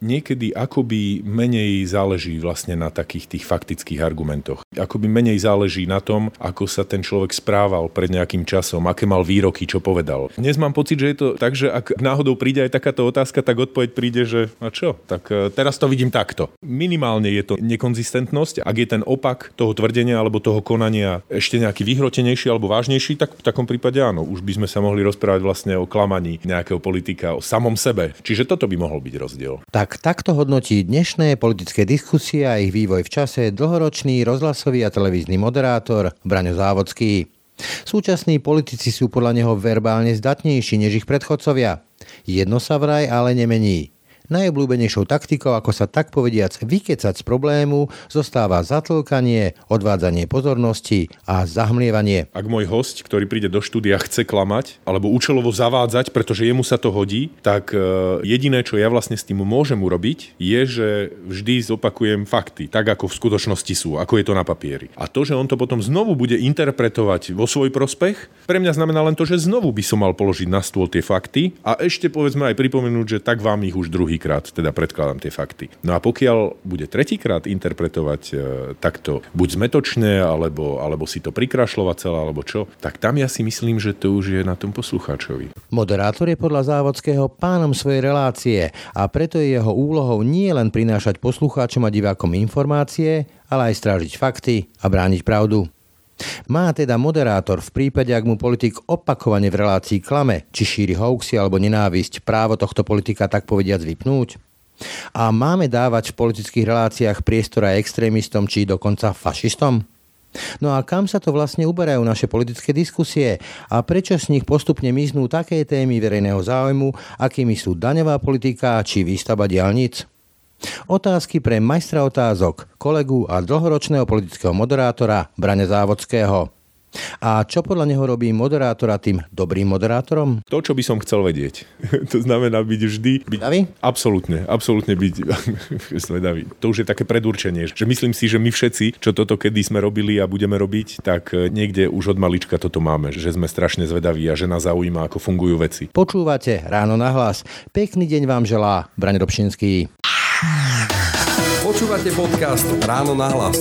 niekedy akoby menej záleží vlastne na takých tých faktických argumentoch. Akoby menej záleží na tom, ako sa ten človek správal pred nejakým časom, aké mal výroky, čo povedal. Dnes mám pocit, že je to tak, že ak náhodou príde aj takáto otázka, tak odpoveď príde, že a čo, tak e, teraz to vidím takto. Minimálne je to nekonzistentnosť, ak je ten opak toho tvrdenia alebo toho konania ešte nejaký vyhrotenejší alebo vážnejší, tak v takom prípade áno, už by sme sa mohli rozprávať vlastne o klamaní nejakého politika, o samom sebe. Čiže toto by mohol byť rozdiel. Tak takto hodnotí dnešné politické diskusie a ich vývoj v čase dlhoročný rozhlasový a televízny moderátor Braňo Závodský. Súčasní politici sú podľa neho verbálne zdatnejší než ich predchodcovia. Jedno sa vraj ale nemení. Najobľúbenejšou taktikou, ako sa tak povediac vykecať z problému, zostáva zatlkanie, odvádzanie pozornosti a zahmlievanie. Ak môj host, ktorý príde do štúdia, chce klamať alebo účelovo zavádzať, pretože jemu sa to hodí, tak e, jediné, čo ja vlastne s tým môžem urobiť, je, že vždy zopakujem fakty, tak ako v skutočnosti sú, ako je to na papieri. A to, že on to potom znovu bude interpretovať vo svoj prospech, pre mňa znamená len to, že znovu by som mal položiť na stôl tie fakty a ešte povedzme aj pripomenúť, že tak vám ich už druhý druhýkrát teda predkladám tie fakty. No a pokiaľ bude tretíkrát interpretovať e, takto buď zmetočne, alebo, alebo si to prikrašľovať celé, alebo čo, tak tam ja si myslím, že to už je na tom poslucháčovi. Moderátor je podľa Závodského pánom svojej relácie a preto je jeho úlohou nie len prinášať poslucháčom a divákom informácie, ale aj strážiť fakty a brániť pravdu. Má teda moderátor v prípade, ak mu politik opakovane v relácii klame, či šíri hoaxy alebo nenávisť, právo tohto politika tak povediac vypnúť? A máme dávať v politických reláciách priestor aj extrémistom či dokonca fašistom? No a kam sa to vlastne uberajú naše politické diskusie a prečo z nich postupne miznú také témy verejného záujmu, akými sú daňová politika či výstava diálnic? Otázky pre majstra otázok, kolegu a dlhoročného politického moderátora Brane Závodského. A čo podľa neho robí moderátora tým dobrým moderátorom? To, čo by som chcel vedieť. to znamená byť vždy... Byť, zvedavý? Absolútne, absolútne byť zvedavý. To už je také predurčenie, že myslím si, že my všetci, čo toto kedy sme robili a budeme robiť, tak e, niekde už od malička toto máme, že sme strašne zvedaví a že nás zaujíma, ako fungujú veci. Počúvate ráno na hlas. Pekný deň vám želá Braň Robšinský. Počúvate podcast Ráno na hlas.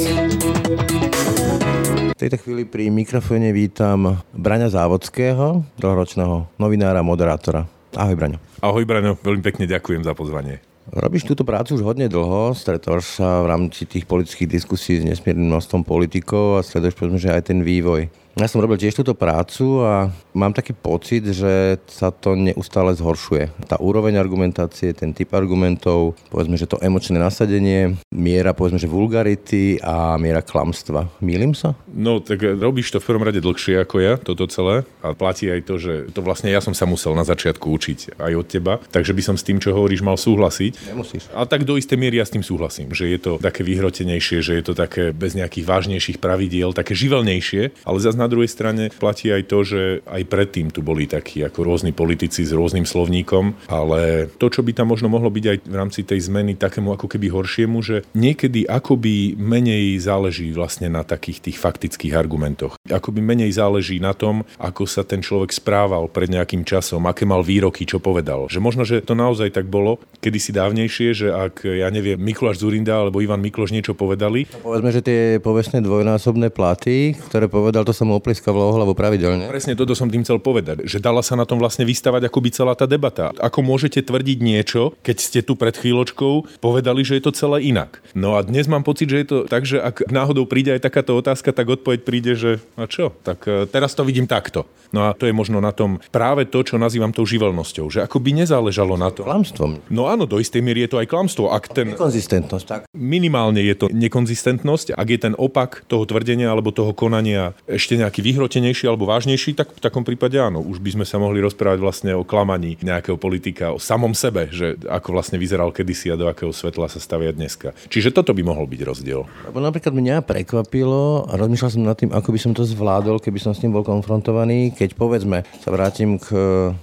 V tejto chvíli pri mikrofóne vítam Braňa Závodského, dlhoročného novinára, moderátora. Ahoj Braňo. Ahoj Braňo, veľmi pekne ďakujem za pozvanie. Robíš túto prácu už hodne dlho, stretáš sa v rámci tých politických diskusí s nesmiernym množstvom politikov a sleduješ povedzme, že aj ten vývoj. Ja som robil tiež túto prácu a mám taký pocit, že sa to neustále zhoršuje. Tá úroveň argumentácie, ten typ argumentov, povedzme, že to emočné nasadenie, miera, povedzme, že vulgarity a miera klamstva. Mýlim sa? No, tak robíš to v prvom rade dlhšie ako ja, toto celé. A platí aj to, že to vlastne ja som sa musel na začiatku učiť aj od teba. Takže by som s tým, čo hovoríš, mal súhlasiť. Nemusíš. A tak do istej miery ja s tým súhlasím, že je to také vyhrotenejšie, že je to také bez nejakých vážnejších pravidiel, také živelnejšie, ale zase na druhej strane platí aj to, že aj predtým tu boli takí ako rôzni politici s rôznym slovníkom, ale to, čo by tam možno mohlo byť aj v rámci tej zmeny takému ako keby horšiemu, že niekedy akoby menej záleží vlastne na takých tých faktických argumentoch. Akoby menej záleží na tom, ako sa ten človek správal pred nejakým časom, aké mal výroky, čo povedal. Že možno, že to naozaj tak bolo kedysi dávnejšie, že ak, ja neviem, Mikuláš Zurinda alebo Ivan Mikloš niečo povedali. No, povedzme, že tie povestné dvojnásobné platy, ktoré povedal, to mu opliskavalo o hlavu pravidelne. Presne toto som tým chcel povedať, že dala sa na tom vlastne vystavať akoby celá tá debata. Ako môžete tvrdiť niečo, keď ste tu pred chvíľočkou povedali, že je to celé inak. No a dnes mám pocit, že je to tak, že ak náhodou príde aj takáto otázka, tak odpoveď príde, že a čo, tak e, teraz to vidím takto. No a to je možno na tom práve to, čo nazývam tou živelnosťou, že ako by nezáležalo na tom. Klamstvom. No áno, do istej miery je to aj klamstvo. Ak ten... Nekonzistentnosť, tak. Minimálne je to nekonzistentnosť, ak je ten opak toho tvrdenia alebo toho konania ešte nejaký vyhrotenejší alebo vážnejší, tak v takom prípade áno. Už by sme sa mohli rozprávať vlastne o klamaní nejakého politika, o samom sebe, že ako vlastne vyzeral kedysi a do akého svetla sa stavia dneska. Čiže toto by mohol byť rozdiel. Lebo napríklad mňa prekvapilo a rozmýšľal som nad tým, ako by som to zvládol, keby som s ním bol konfrontovaný, keď povedzme sa vrátim k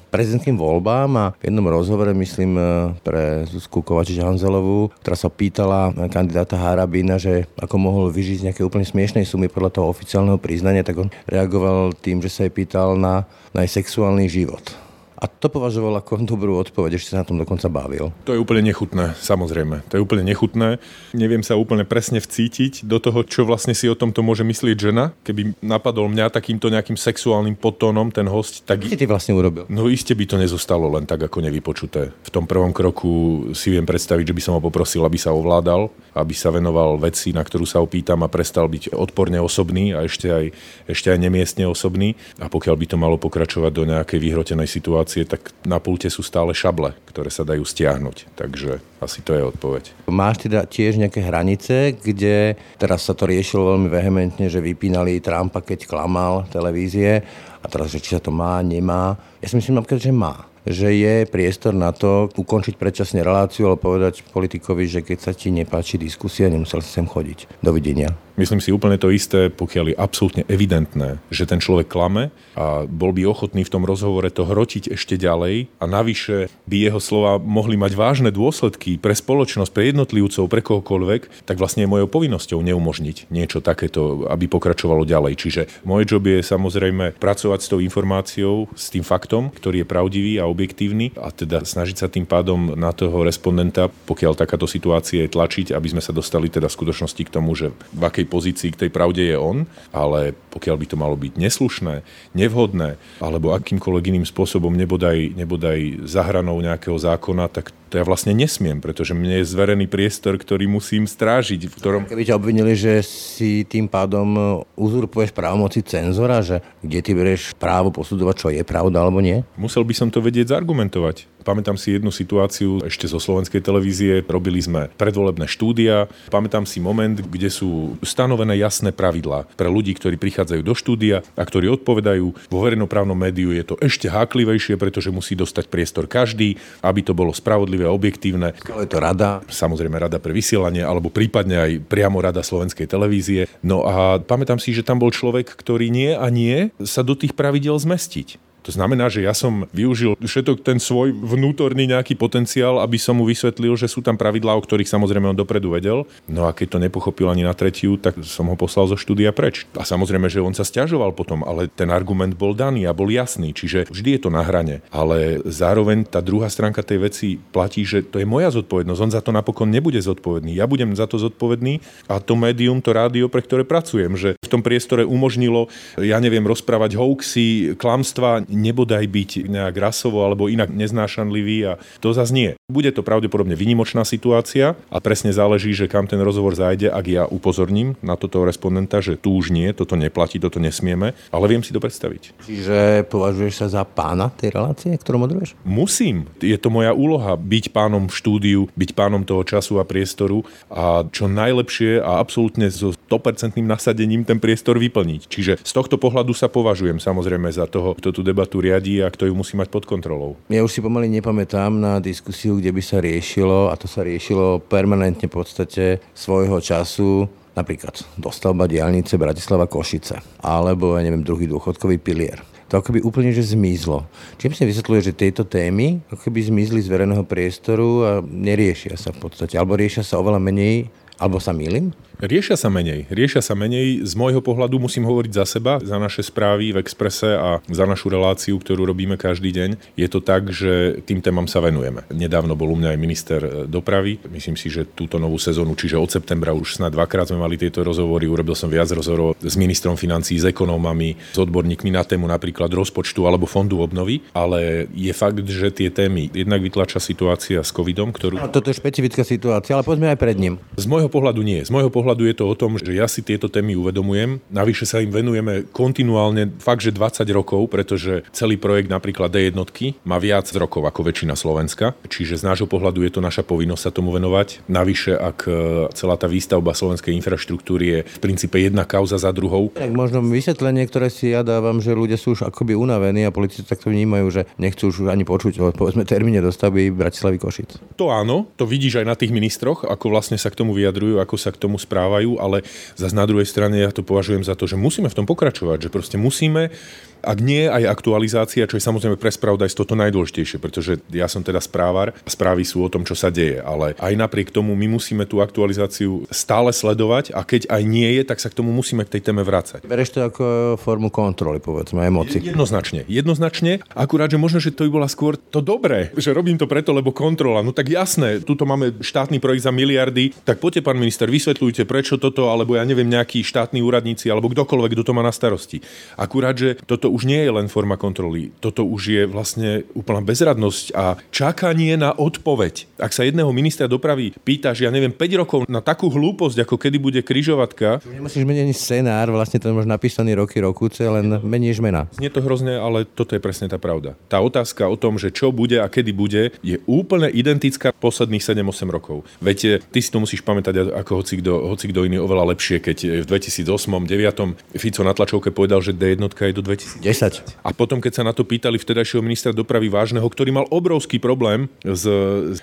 prezidentským voľbám a v jednom rozhovore, myslím, pre Zuzku Kovačič Hanzelovú, ktorá sa pýtala kandidáta Harabina, že ako mohol vyžiť z nejaké úplne smiešnej sumy podľa toho oficiálneho priznania, tak on reagoval tým, že sa jej pýtal na, na jej sexuálny život. A to považoval ako dobrú odpoveď, ešte sa na tom dokonca bavil. To je úplne nechutné, samozrejme. To je úplne nechutné. Neviem sa úplne presne vcítiť do toho, čo vlastne si o tomto môže myslieť žena. Keby napadol mňa takýmto nejakým sexuálnym potónom ten host, tak... Čo ty vlastne urobil? No iste by to nezostalo len tak ako nevypočuté. V tom prvom kroku si viem predstaviť, že by som ho poprosil, aby sa ovládal, aby sa venoval veci, na ktorú sa opýtam a prestal byť odporne osobný a ešte aj, ešte aj nemiestne osobný. A pokiaľ by to malo pokračovať do nejakej vyhrotenej situácie, situácie, tak na pulte sú stále šable, ktoré sa dajú stiahnuť. Takže asi to je odpoveď. Máš teda tiež nejaké hranice, kde teraz sa to riešilo veľmi vehementne, že vypínali Trumpa, keď klamal televízie a teraz, že či sa to má, nemá. Ja si myslím napríklad, že má že je priestor na to ukončiť predčasne reláciu, ale povedať politikovi, že keď sa ti nepáči diskusia, nemusel si sem chodiť. Dovidenia. Myslím si úplne to isté, pokiaľ je absolútne evidentné, že ten človek klame a bol by ochotný v tom rozhovore to hrotiť ešte ďalej a navyše by jeho slova mohli mať vážne dôsledky pre spoločnosť, pre jednotlivcov, pre kohokoľvek, tak vlastne je mojou povinnosťou neumožniť niečo takéto, aby pokračovalo ďalej. Čiže môj job je samozrejme pracovať s tou informáciou, s tým faktom, ktorý je pravdivý a objektívny a teda snažiť sa tým pádom na toho respondenta, pokiaľ takáto situácia je tlačiť, aby sme sa dostali teda v skutočnosti k tomu, že v akej pozícii k tej pravde je on, ale pokiaľ by to malo byť neslušné, nevhodné, alebo akýmkoľvek iným spôsobom nebodaj, nebodaj zahranou nejakého zákona, tak to ja vlastne nesmiem, pretože mne je zverený priestor, ktorý musím strážiť. V ktorom... Keby ťa obvinili, že si tým pádom uzurpuješ právomoci cenzora, že kde ty berieš právo posudzovať, čo je pravda alebo nie? Musel by som to vedieť zargumentovať. Pamätám si jednu situáciu ešte zo slovenskej televízie. Robili sme predvolebné štúdia. Pamätám si moment, kde sú stanovené jasné pravidlá pre ľudí, ktorí prichádzajú do štúdia a ktorí odpovedajú. Vo verejnoprávnom médiu je to ešte háklivejšie, pretože musí dostať priestor každý, aby to bolo spravodlivé a objektívne. Je to rada. Samozrejme rada pre vysielanie, alebo prípadne aj priamo rada slovenskej televízie. No a pamätám si, že tam bol človek, ktorý nie a nie sa do tých pravidel zmestiť. To znamená, že ja som využil všetok ten svoj vnútorný nejaký potenciál, aby som mu vysvetlil, že sú tam pravidlá, o ktorých samozrejme on dopredu vedel. No a keď to nepochopil ani na tretiu, tak som ho poslal zo štúdia preč. A samozrejme, že on sa stiažoval potom, ale ten argument bol daný a bol jasný, čiže vždy je to na hrane. Ale zároveň tá druhá stránka tej veci platí, že to je moja zodpovednosť. On za to napokon nebude zodpovedný. Ja budem za to zodpovedný a to médium, to rádio, pre ktoré pracujem, že v tom priestore umožnilo, ja neviem, rozprávať hoaxy, klamstva, nebodaj byť nejak rasovo alebo inak neznášanlivý a to zase nie. Bude to pravdepodobne vynimočná situácia a presne záleží, že kam ten rozhovor zájde, ak ja upozorním na toto respondenta, že tu už nie, toto neplatí, toto nesmieme, ale viem si to predstaviť. Čiže považuješ sa za pána tej relácie, ktorú moderuješ? Musím. Je to moja úloha byť pánom v štúdiu, byť pánom toho času a priestoru a čo najlepšie a absolútne so 100% nasadením ten priestor vyplniť. Čiže z tohto pohľadu sa považujem samozrejme za toho, kto tú debatu riadí a kto ju musí mať pod kontrolou. Ja už si pomaly nepamätám na diskusiu, kde by sa riešilo, a to sa riešilo permanentne v podstate svojho času, napríklad dostavba diálnice Bratislava Košice, alebo, ja neviem, druhý dôchodkový pilier to ako by úplne že zmizlo. Čím si vysvetľuje, že tieto témy ako by zmizli z verejného priestoru a neriešia sa v podstate, alebo riešia sa oveľa menej, alebo sa mýlim? Riešia sa menej. Riešia sa menej. Z môjho pohľadu musím hovoriť za seba, za naše správy v Exprese a za našu reláciu, ktorú robíme každý deň. Je to tak, že tým témam sa venujeme. Nedávno bol u mňa aj minister dopravy. Myslím si, že túto novú sezónu, čiže od septembra už snad dvakrát sme mali tieto rozhovory. Urobil som viac rozhovorov s ministrom financí, s ekonómami, s odborníkmi na tému napríklad rozpočtu alebo fondu obnovy. Ale je fakt, že tie témy jednak vytlača situácia s covidom, ktorú... No, toto je špecifická situácia, ale poďme aj pred ním. Z môjho pohľadu nie. Z môjho pohľadu pohľadu je to o tom, že ja si tieto témy uvedomujem. Navyše sa im venujeme kontinuálne fakt, že 20 rokov, pretože celý projekt napríklad D1 má viac rokov ako väčšina Slovenska. Čiže z nášho pohľadu je to naša povinnosť sa tomu venovať. Navyše, ak e, celá tá výstavba slovenskej infraštruktúry je v princípe jedna kauza za druhou. Tak možno vysvetlenie, ktoré si ja dávam, že ľudia sú už akoby unavení a politici takto vnímajú, že nechcú už ani počuť o povedzme termíne dostavby Bratislavy Košic. To áno, to vidíš aj na tých ministroch, ako vlastne sa k tomu vyjadrujú, ako sa k tomu správajú, ale zase na druhej strane ja to považujem za to, že musíme v tom pokračovať, že proste musíme Ak nie aj aktualizácia, čo je samozrejme pre spravodajstvo to najdôležitejšie, pretože ja som teda správar, správy sú o tom, čo sa deje, ale aj napriek tomu my musíme tú aktualizáciu stále sledovať a keď aj nie je, tak sa k tomu musíme k tej téme vrácať. Bereš to ako formu kontroly, povedzme, emoci. Jednoznačne, jednoznačne. Akurát, že možno, že to by bola skôr to dobré, že robím to preto, lebo kontrola. No tak jasné, tuto máme štátny projekt za miliardy, tak poďte, pán minister, vysvetľujte, prečo toto, alebo ja neviem, nejakí štátni úradníci, alebo kdokoľvek, kto to má na starosti. Akurát, že toto už nie je len forma kontroly. Toto už je vlastne úplná bezradnosť a čakanie na odpoveď. Ak sa jedného ministra dopravy pýtaš, ja neviem, 5 rokov na takú hlúposť, ako kedy bude kryžovatka. Nemusíš meniť scenár, vlastne to máš napísaný roky, rokuce, len meníš mena. Nie to hrozné, ale toto je presne tá pravda. Tá otázka o tom, že čo bude a kedy bude, je úplne identická posledných 7-8 rokov. Veď ty si to musíš pamätať ako hoci kto, hoci kto iný oveľa lepšie, keď v 2008-2009 Fico na tlačovke povedal, že D1 je do 2010. 10. A potom, keď sa na to pýtali vtedajšieho ministra dopravy vážneho, ktorý mal obrovský problém s,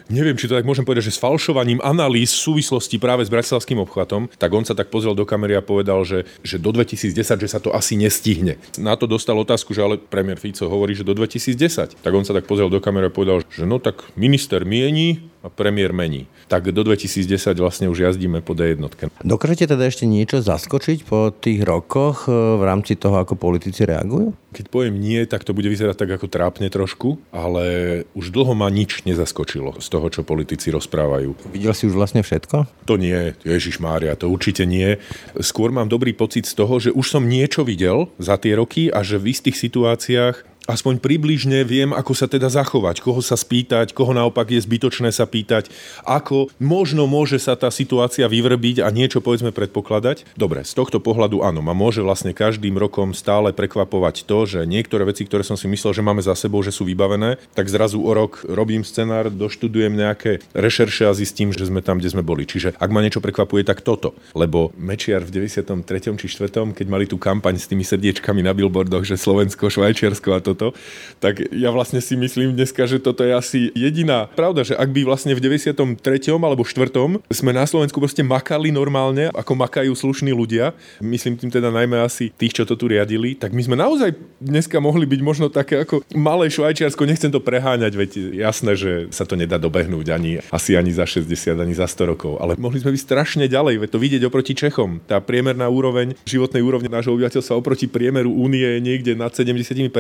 neviem, či to tak môžem povedať, že s falšovaním analýz v súvislosti práve s bratislavským obchvatom, tak on sa tak pozrel do kamery a povedal, že, že do 2010, že sa to asi nestihne. Na to dostal otázku, že ale premiér Fico hovorí, že do 2010. Tak on sa tak pozrel do kamery a povedal, že no tak minister mieni, a premiér mení. Tak do 2010 vlastne už jazdíme po D1. Dokážete teda ešte niečo zaskočiť po tých rokoch e, v rámci toho, ako politici reagujú? Keď poviem nie, tak to bude vyzerať tak ako trápne trošku, ale už dlho ma nič nezaskočilo z toho, čo politici rozprávajú. Videl si už vlastne všetko? To nie, Ježiš Mária, to určite nie. Skôr mám dobrý pocit z toho, že už som niečo videl za tie roky a že v istých situáciách aspoň približne viem, ako sa teda zachovať, koho sa spýtať, koho naopak je zbytočné sa pýtať, ako možno môže sa tá situácia vyvrbiť a niečo povedzme predpokladať. Dobre, z tohto pohľadu áno, ma môže vlastne každým rokom stále prekvapovať to, že niektoré veci, ktoré som si myslel, že máme za sebou, že sú vybavené, tak zrazu o rok robím scenár, doštudujem nejaké rešerše a zistím, že sme tam, kde sme boli. Čiže ak ma niečo prekvapuje, tak toto. Lebo Mečiar v 93. či 4. keď mali tú kampaň s tými srdiečkami na billboardoch, že Slovensko, Švajčiarsko a to toto, tak ja vlastne si myslím dneska, že toto je asi jediná pravda, že ak by vlastne v 93. alebo 4. sme na Slovensku proste makali normálne, ako makajú slušní ľudia, myslím tým teda najmä asi tých, čo to tu riadili, tak my sme naozaj dneska mohli byť možno také ako malé Švajčiarsko, nechcem to preháňať, veď jasné, že sa to nedá dobehnúť ani, asi ani za 60, ani za 100 rokov, ale mohli sme byť strašne ďalej, veď to vidieť oproti Čechom. Tá priemerná úroveň, životnej úrovne nášho obyvateľstva oproti priemeru únie je niekde nad 70%,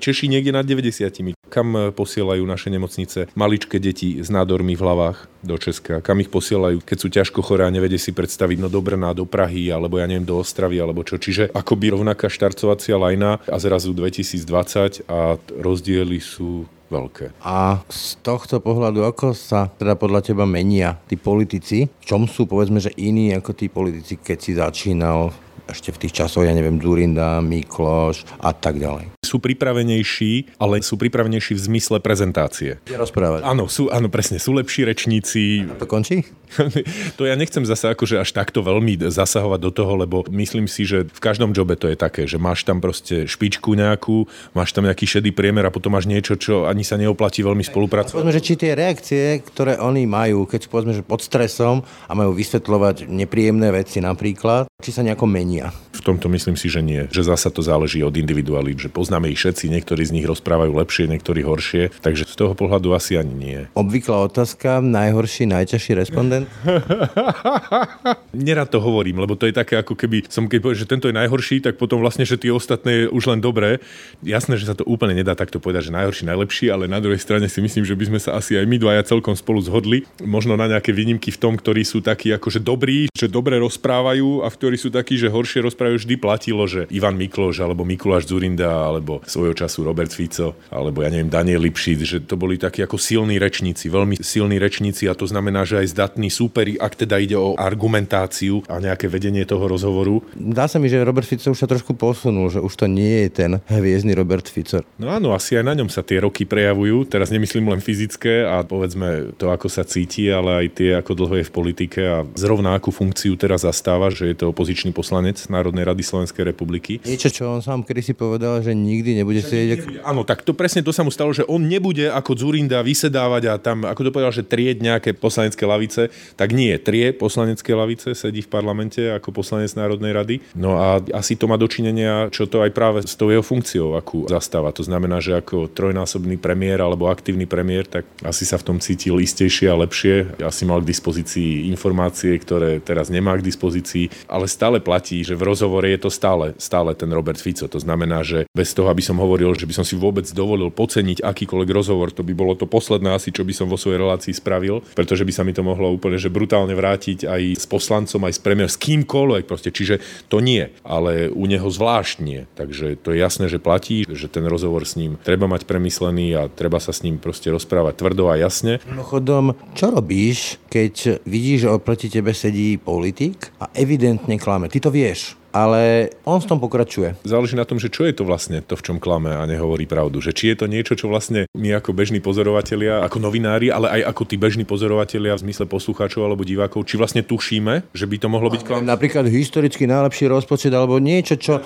Češi niekde nad 90. Kam e, posielajú naše nemocnice maličké deti s nádormi v hlavách do Česka? Kam ich posielajú, keď sú ťažko choré a nevedie si predstaviť no do Brna, do Prahy, alebo ja neviem, do Ostravy, alebo čo. Čiže akoby rovnaká štarcovacia lajna a zrazu 2020 a rozdiely sú veľké. A z tohto pohľadu, ako sa teda podľa teba menia tí politici? V čom sú povedzme, že iní ako tí politici, keď si začínal ešte v tých časoch, ja neviem, Durinda, Mikloš a tak ďalej. Sú pripravenejší, ale sú pripravenejší v zmysle prezentácie. Je rozprávať. Áno, sú, áno, presne, sú lepší rečníci. A to končí? to ja nechcem zase akože až takto veľmi zasahovať do toho, lebo myslím si, že v každom jobe to je také, že máš tam proste špičku nejakú, máš tam nejaký šedý priemer a potom máš niečo, čo ani sa neoplatí veľmi spolupracovať. Povedzme, že či tie reakcie, ktoré oni majú, keď sú povedzme, že pod stresom a majú vysvetľovať nepríjemné veci napríklad, či sa nejako menia. V tomto myslím si, že nie. Že zasa to záleží od individualít, že poznáme ich všetci, niektorí z nich rozprávajú lepšie, niektorí horšie, takže z toho pohľadu asi ani nie. Obvyklá otázka, najhorší, najťažší respondent? Nerad to hovorím, lebo to je také, ako keby som keď povedal, že tento je najhorší, tak potom vlastne, že tie ostatné už len dobré. Jasné, že sa to úplne nedá takto povedať, že najhorší, najlepší, ale na druhej strane si myslím, že by sme sa asi aj my dvaja celkom spolu zhodli. Možno na nejaké výnimky v tom, ktorí sú takí akože dobrí, že dobre rozprávajú a v ktorí sú takí, že horšie práve vždy platilo, že Ivan Mikloš alebo Mikuláš Zurinda alebo svojho času Robert Fico alebo ja neviem Daniel Lipšic, že to boli takí ako silní rečníci, veľmi silní rečníci a to znamená, že aj zdatní súperi, ak teda ide o argumentáciu a nejaké vedenie toho rozhovoru. Dá sa mi, že Robert Fico už sa trošku posunul, že už to nie je ten hviezdny Robert Fico. No áno, asi aj na ňom sa tie roky prejavujú. Teraz nemyslím len fyzické a povedzme to, ako sa cíti, ale aj tie, ako dlho je v politike a zrovna akú funkciu teraz zastáva, že je to opozičný poslanec Národnej Rady Slovenskej republiky. Niečo, čo on sám kedy si povedal, že nikdy nikdy nebude sedieť. Ak... Áno, tak to presne to sa mu stalo, že on nebude ako Zurinda vysedávať a tam, ako to povedal, že trieť nejaké poslanecké lavice, tak nie, trie poslanecké lavice, sedí v parlamente ako poslanec Národnej rady. No a asi to má dočinenia, čo to aj práve s tou jeho funkciou, akú zastáva. To znamená, že ako trojnásobný premiér alebo aktívny premiér, tak asi sa v tom cítil istejšie a lepšie. Asi mal k dispozícii informácie, ktoré teraz nemá k dispozícii, ale stále platí, že v rozhovore je to stále, stále ten Robert Fico. To znamená, že bez toho, aby som hovoril, že by som si vôbec dovolil poceniť akýkoľvek rozhovor, to by bolo to posledné asi, čo by som vo svojej relácii spravil, pretože by sa mi to mohlo úplne že brutálne vrátiť aj s poslancom, aj s premiér, s kýmkoľvek proste. Čiže to nie, ale u neho zvlášť nie. Takže to je jasné, že platí, že ten rozhovor s ním treba mať premyslený a treba sa s ním proste rozprávať tvrdo a jasne. Mimochodom, čo robíš, keď vidíš, že oproti tebe sedí politik a evidentne klame? Ty to vieš eso. Ale on v tom pokračuje. Záleží na tom, že čo je to vlastne to, v čom klame a nehovorí pravdu. Že či je to niečo, čo vlastne my ako bežní pozorovatelia, ako novinári, ale aj ako tí bežní pozorovatelia v zmysle poslucháčov alebo divákov, či vlastne tušíme, že by to mohlo byť klam. Napríklad historicky najlepší rozpočet alebo niečo, čo...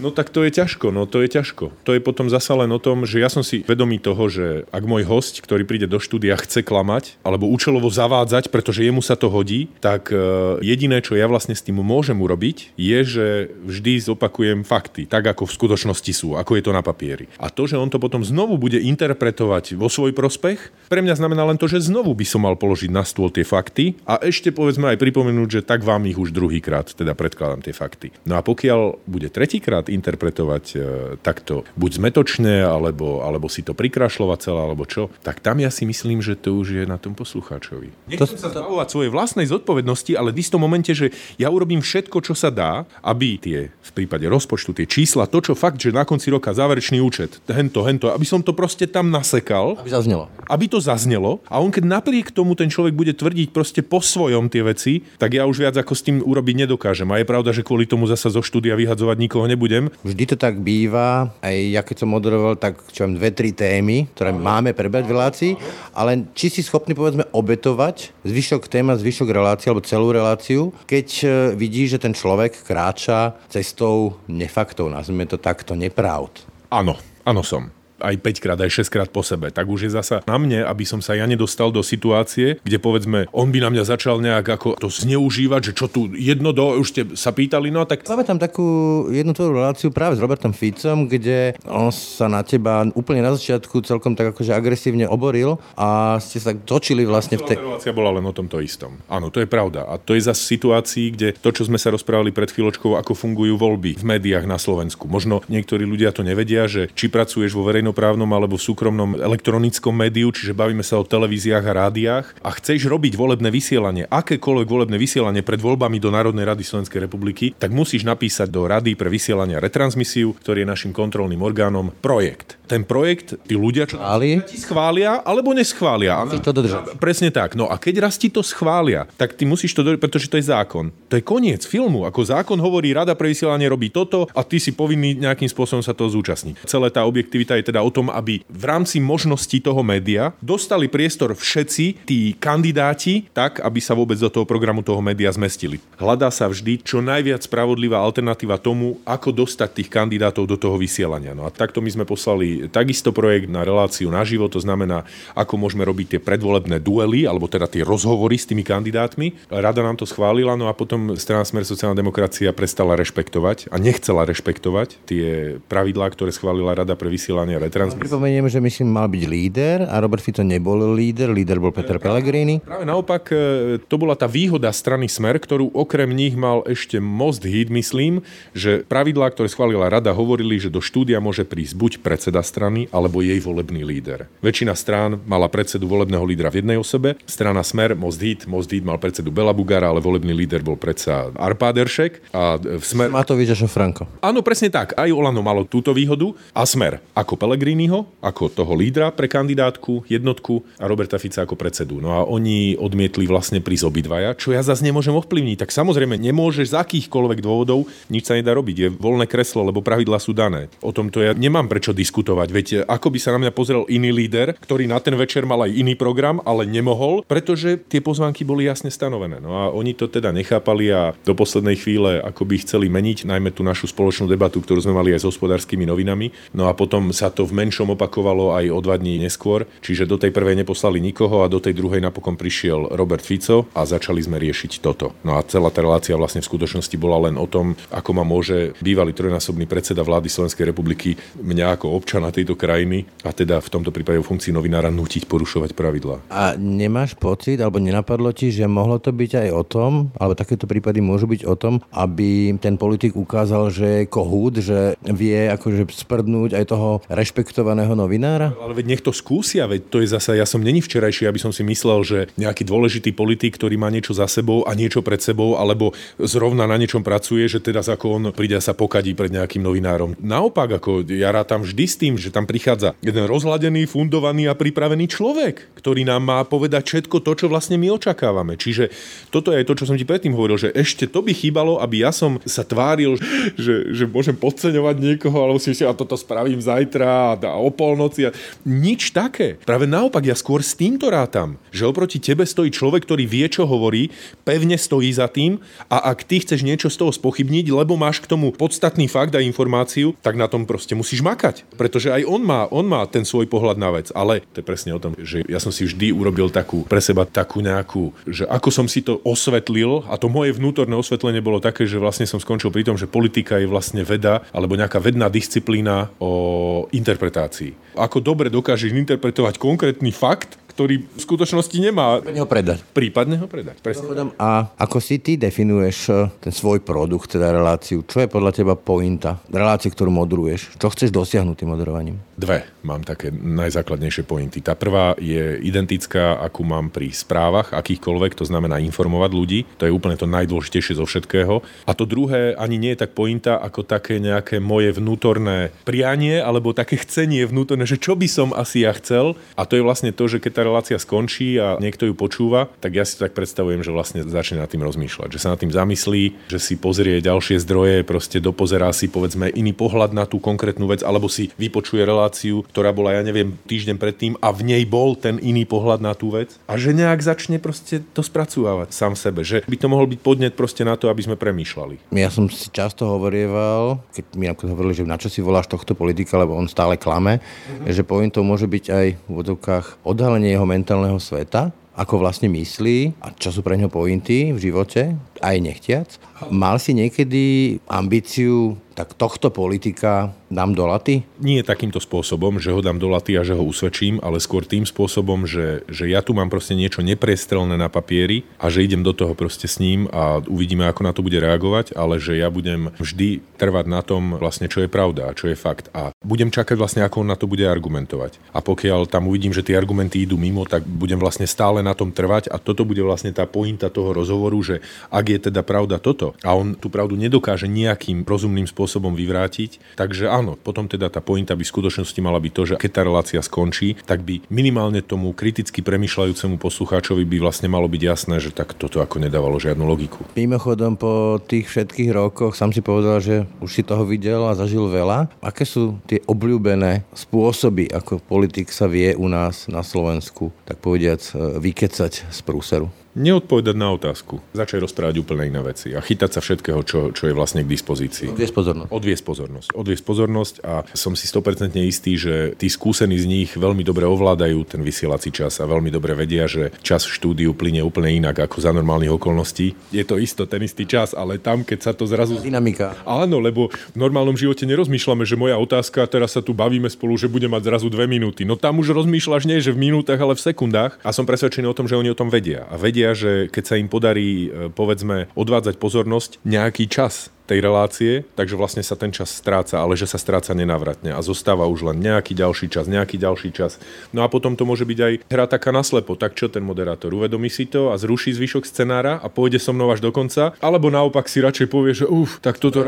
No tak to je ťažko, no to je ťažko. To je potom zasa len o tom, že ja som si vedomý toho, že ak môj host, ktorý príde do štúdia, chce klamať alebo účelovo zavádzať, pretože jemu sa to hodí, tak e, jediné, čo ja vlastne s tým môžem urobiť, je, že vždy zopakujem fakty, tak ako v skutočnosti sú, ako je to na papieri. A to, že on to potom znovu bude interpretovať vo svoj prospech, pre mňa znamená len to, že znovu by som mal položiť na stôl tie fakty a ešte povedzme aj pripomenúť, že tak vám ich už druhýkrát teda predkladám tie fakty. No a pokiaľ bude tretíkrát interpretovať e, takto buď zmetočne, alebo, alebo si to prikrašľovať celé, alebo čo, tak tam ja si myslím, že to už je na tom poslucháčovi. Nechcem sa zbavovať svojej vlastnej zodpovednosti, ale v istom momente, že ja urobím všetko, čo sa dá, aby aby tie, v prípade rozpočtu, tie čísla, to, čo fakt, že na konci roka záverečný účet, hento, hento, aby som to proste tam nasekal. Aby zaznelo. Aby to zaznelo. A on keď napriek tomu ten človek bude tvrdiť proste po svojom tie veci, tak ja už viac ako s tým urobiť nedokážem. A je pravda, že kvôli tomu zasa zo štúdia vyhadzovať nikoho nebudem. Vždy to tak býva. Aj ja keď som moderoval, tak čo mám dve, tri témy, ktoré máme prebrať v relácii, ale či si schopný povedzme obetovať zvyšok téma, zvyšok relácie alebo celú reláciu, keď e, vidí, že ten človek kráča kráča cestou nefaktov, nazvime to takto, nepravd. Áno, áno som aj 5 krát, aj 6 krát po sebe. Tak už je zasa na mne, aby som sa ja nedostal do situácie, kde povedzme, on by na mňa začal nejak ako to zneužívať, že čo tu jedno do, už ste sa pýtali, no tak... Máme tam takú jednu tvoju reláciu práve s Robertom Ficom, kde on sa na teba úplne na začiatku celkom tak akože agresívne oboril a ste sa točili vlastne v tej... relácia bola len o tomto istom. Áno, to je pravda. A to je zase situácii, kde to, čo sme sa rozprávali pred chvíľočkou, ako fungujú voľby v médiách na Slovensku. Možno niektorí ľudia to nevedia, že či pracuješ vo verejnom verejnoprávnom alebo v súkromnom elektronickom médiu, čiže bavíme sa o televíziách a rádiách a chceš robiť volebné vysielanie, akékoľvek volebné vysielanie pred voľbami do Národnej rady Slovenskej republiky, tak musíš napísať do Rady pre vysielanie a retransmisiu, ktorý je našim kontrolným orgánom, projekt. Ten projekt tí ľudia, čo ti schvália alebo neschvália. Musíš to dodržať. Presne tak. No a keď raz ti to schvália, tak ty musíš to dodržať, pretože to je zákon. To je koniec filmu. Ako zákon hovorí, Rada pre vysielanie robí toto a ty si povinný nejakým spôsobom sa toho zúčastniť. Celá tá objektivita je teda teda o tom, aby v rámci možností toho média dostali priestor všetci tí kandidáti tak, aby sa vôbec do toho programu toho média zmestili. Hľadá sa vždy čo najviac spravodlivá alternatíva tomu, ako dostať tých kandidátov do toho vysielania. No a takto my sme poslali takisto projekt na reláciu naživo, to znamená, ako môžeme robiť tie predvolebné duely, alebo teda tie rozhovory s tými kandidátmi. Rada nám to schválila, no a potom strana Smer sociálna demokracia prestala rešpektovať a nechcela rešpektovať tie pravidlá, ktoré schválila Rada pre vysielanie retransmisie. Pripomeniem, že myslím mal byť líder a Robert Fico nebol líder, líder bol Peter Pellegrini. Práve naopak, e, to bola tá výhoda strany Smer, ktorú okrem nich mal ešte Most Hit, myslím, že pravidlá, ktoré schválila rada, hovorili, že do štúdia môže prísť buď predseda strany, alebo jej volebný líder. Väčšina strán mala predsedu volebného lídra v jednej osobe, strana Smer, Most Hit, Most Hit mal predsedu Bela Bugara, ale volebný líder bol predsa Arpáderšek a v Smer... Matovič a Franko. Áno, presne tak. Aj Olano malo túto výhodu a Smer ako Pellegriniho ako toho lídra pre kandidátku, jednotku a Roberta Fica ako predsedu. No a oni odmietli vlastne prísť obidvaja, čo ja zase nemôžem ovplyvniť. Tak samozrejme, nemôžeš z akýchkoľvek dôvodov, nič sa nedá robiť. Je voľné kreslo, lebo pravidlá sú dané. O tomto ja nemám prečo diskutovať. Veď ako by sa na mňa pozrel iný líder, ktorý na ten večer mal aj iný program, ale nemohol, pretože tie pozvánky boli jasne stanovené. No a oni to teda nechápali a do poslednej chvíle ako by chceli meniť, najmä tú našu spoločnú debatu, ktorú sme mali aj s hospodárskymi novinami. No a potom sa to v menšom opakovalo aj o dva dní neskôr, čiže do tej prvej neposlali nikoho a do tej druhej napokon prišiel Robert Fico a začali sme riešiť toto. No a celá tá relácia vlastne v skutočnosti bola len o tom, ako ma môže bývalý trojnásobný predseda vlády Slovenskej republiky mňa ako občana tejto krajiny a teda v tomto prípade v funkcii novinára nutiť porušovať pravidlá. A nemáš pocit, alebo nenapadlo ti, že mohlo to byť aj o tom, alebo takéto prípady môžu byť o tom, aby ten politik ukázal, že je kohút, že vie akože sprdnúť aj toho rešpektovaného novinára? Ale veď nech to skúsia, veď to je zase, ja som není včerajší, aby som si myslel, že nejaký dôležitý politik, ktorý má niečo za sebou a niečo pred sebou, alebo zrovna na niečom pracuje, že teda ako on príde a sa pokadí pred nejakým novinárom. Naopak, ako ja rátam vždy s tým, že tam prichádza jeden rozhladený, fundovaný a pripravený človek, ktorý nám má povedať všetko to, čo vlastne my očakávame. Čiže toto je to, čo som ti predtým hovoril, že ešte to by chýbalo, aby ja som sa tváril, že, že môžem podceňovať niekoho, alebo si a toto spravím zajtra a o polnoci. A nič také. Práve naopak, ja skôr s týmto rátam, že oproti tebe stojí človek, ktorý vie, čo hovorí, pevne stojí za tým a ak ty chceš niečo z toho spochybniť, lebo máš k tomu podstatný fakt a informáciu, tak na tom proste musíš makať. Pretože aj on má, on má ten svoj pohľad na vec. Ale to je presne o tom, že ja som si vždy urobil takú pre seba takú nejakú, že ako som si to osvetlil a to moje vnútorné osvetlenie bolo také, že vlastne som skončil pri tom, že politika je vlastne veda alebo nejaká vedná disciplína o interpretácii. Ako dobre dokážeš interpretovať konkrétny fakt, ktorý v skutočnosti nemá. Prípadne ho predať. Prípadne ho predať, presne. A ako si ty definuješ eh, ten svoj produkt, teda reláciu? Čo je podľa teba pointa? Relácie, ktorú moderuješ. Čo chceš dosiahnuť tým moderovaním? Dve mám také najzákladnejšie pointy. Tá prvá je identická, akú mám pri správach akýchkoľvek, to znamená informovať ľudí. To je úplne to najdôležitejšie zo všetkého. A to druhé ani nie je tak pointa, ako také nejaké moje vnútorné prianie alebo také chcenie vnútorné, že čo by som asi ja chcel. A to je vlastne to, že keď tá relácia skončí a niekto ju počúva, tak ja si tak predstavujem, že vlastne začne nad tým rozmýšľať, že sa nad tým zamyslí, že si pozrie ďalšie zdroje, proste dopozerá si povedzme iný pohľad na tú konkrétnu vec, alebo si vypočuje reláciu, ktorá bola, ja neviem, týždeň predtým a v nej bol ten iný pohľad na tú vec a že nejak začne proste to spracovávať sám sebe, že by to mohol byť podnet proste na to, aby sme premýšľali. Ja som si často hovorieval, keď mi hovorili, že na čo si voláš tohto politika, lebo on stále klame, mm-hmm. že pointou môže byť aj v vodovkách odhalenie jeho mentálneho sveta, ako vlastne myslí a čo sú pre neho pointy v živote, aj nechtiac. Mal si niekedy ambíciu tak tohto politika dám do laty? Nie takýmto spôsobom, že ho dám do laty a že ho usvedčím, ale skôr tým spôsobom, že, že ja tu mám proste niečo nepriestrelné na papieri a že idem do toho proste s ním a uvidíme, ako na to bude reagovať, ale že ja budem vždy trvať na tom vlastne, čo je pravda a čo je fakt. A budem čakať vlastne, ako on na to bude argumentovať. A pokiaľ tam uvidím, že tie argumenty idú mimo, tak budem vlastne stále na tom trvať a toto bude vlastne tá pointa toho rozhovoru, že ak je teda pravda toto a on tú pravdu nedokáže nejakým rozumným spôsobom vyvrátiť, takže áno, potom teda tá pointa by v skutočnosti mala byť to, že keď tá relácia skončí, tak by minimálne tomu kriticky premyšľajúcemu poslucháčovi by vlastne malo byť jasné, že tak toto ako nedávalo žiadnu logiku. Mimochodom po tých všetkých rokoch som si povedal, že už si toho videl a zažil veľa. Aké sú tie obľúbené spôsoby, ako politik sa vie u nás na Slovensku, tak povediac, vykecať z prúseru? Neodpovedať na otázku, začať rozprávať úplne iné veci a chytať sa všetkého, čo, čo je vlastne k dispozícii. Odviesť pozornosť. Odviesť pozornosť. Odviesť pozornosť a som si 100% istý, že tí skúsení z nich veľmi dobre ovládajú ten vysielací čas a veľmi dobre vedia, že čas v štúdiu plyne úplne inak ako za normálnych okolností. Je to isto ten istý čas, ale tam, keď sa to zrazu... Dynamika. Áno, lebo v normálnom živote nerozmýšľame, že moja otázka, teraz sa tu bavíme spolu, že bude mať zrazu dve minúty. No tam už rozmýšľaš nie, že v minútach, ale v sekundách a som presvedčený o tom, že oni o tom vedia. A vedia, vedia, že keď sa im podarí, e, povedzme, odvádzať pozornosť nejaký čas, tej relácie, takže vlastne sa ten čas stráca, ale že sa stráca nenávratne a zostáva už len nejaký ďalší čas, nejaký ďalší čas. No a potom to môže byť aj hra taká naslepo, tak čo ten moderátor uvedomí si to a zruší zvyšok scenára a pôjde so mnou až do konca, alebo naopak si radšej povie, že uf, tak toto...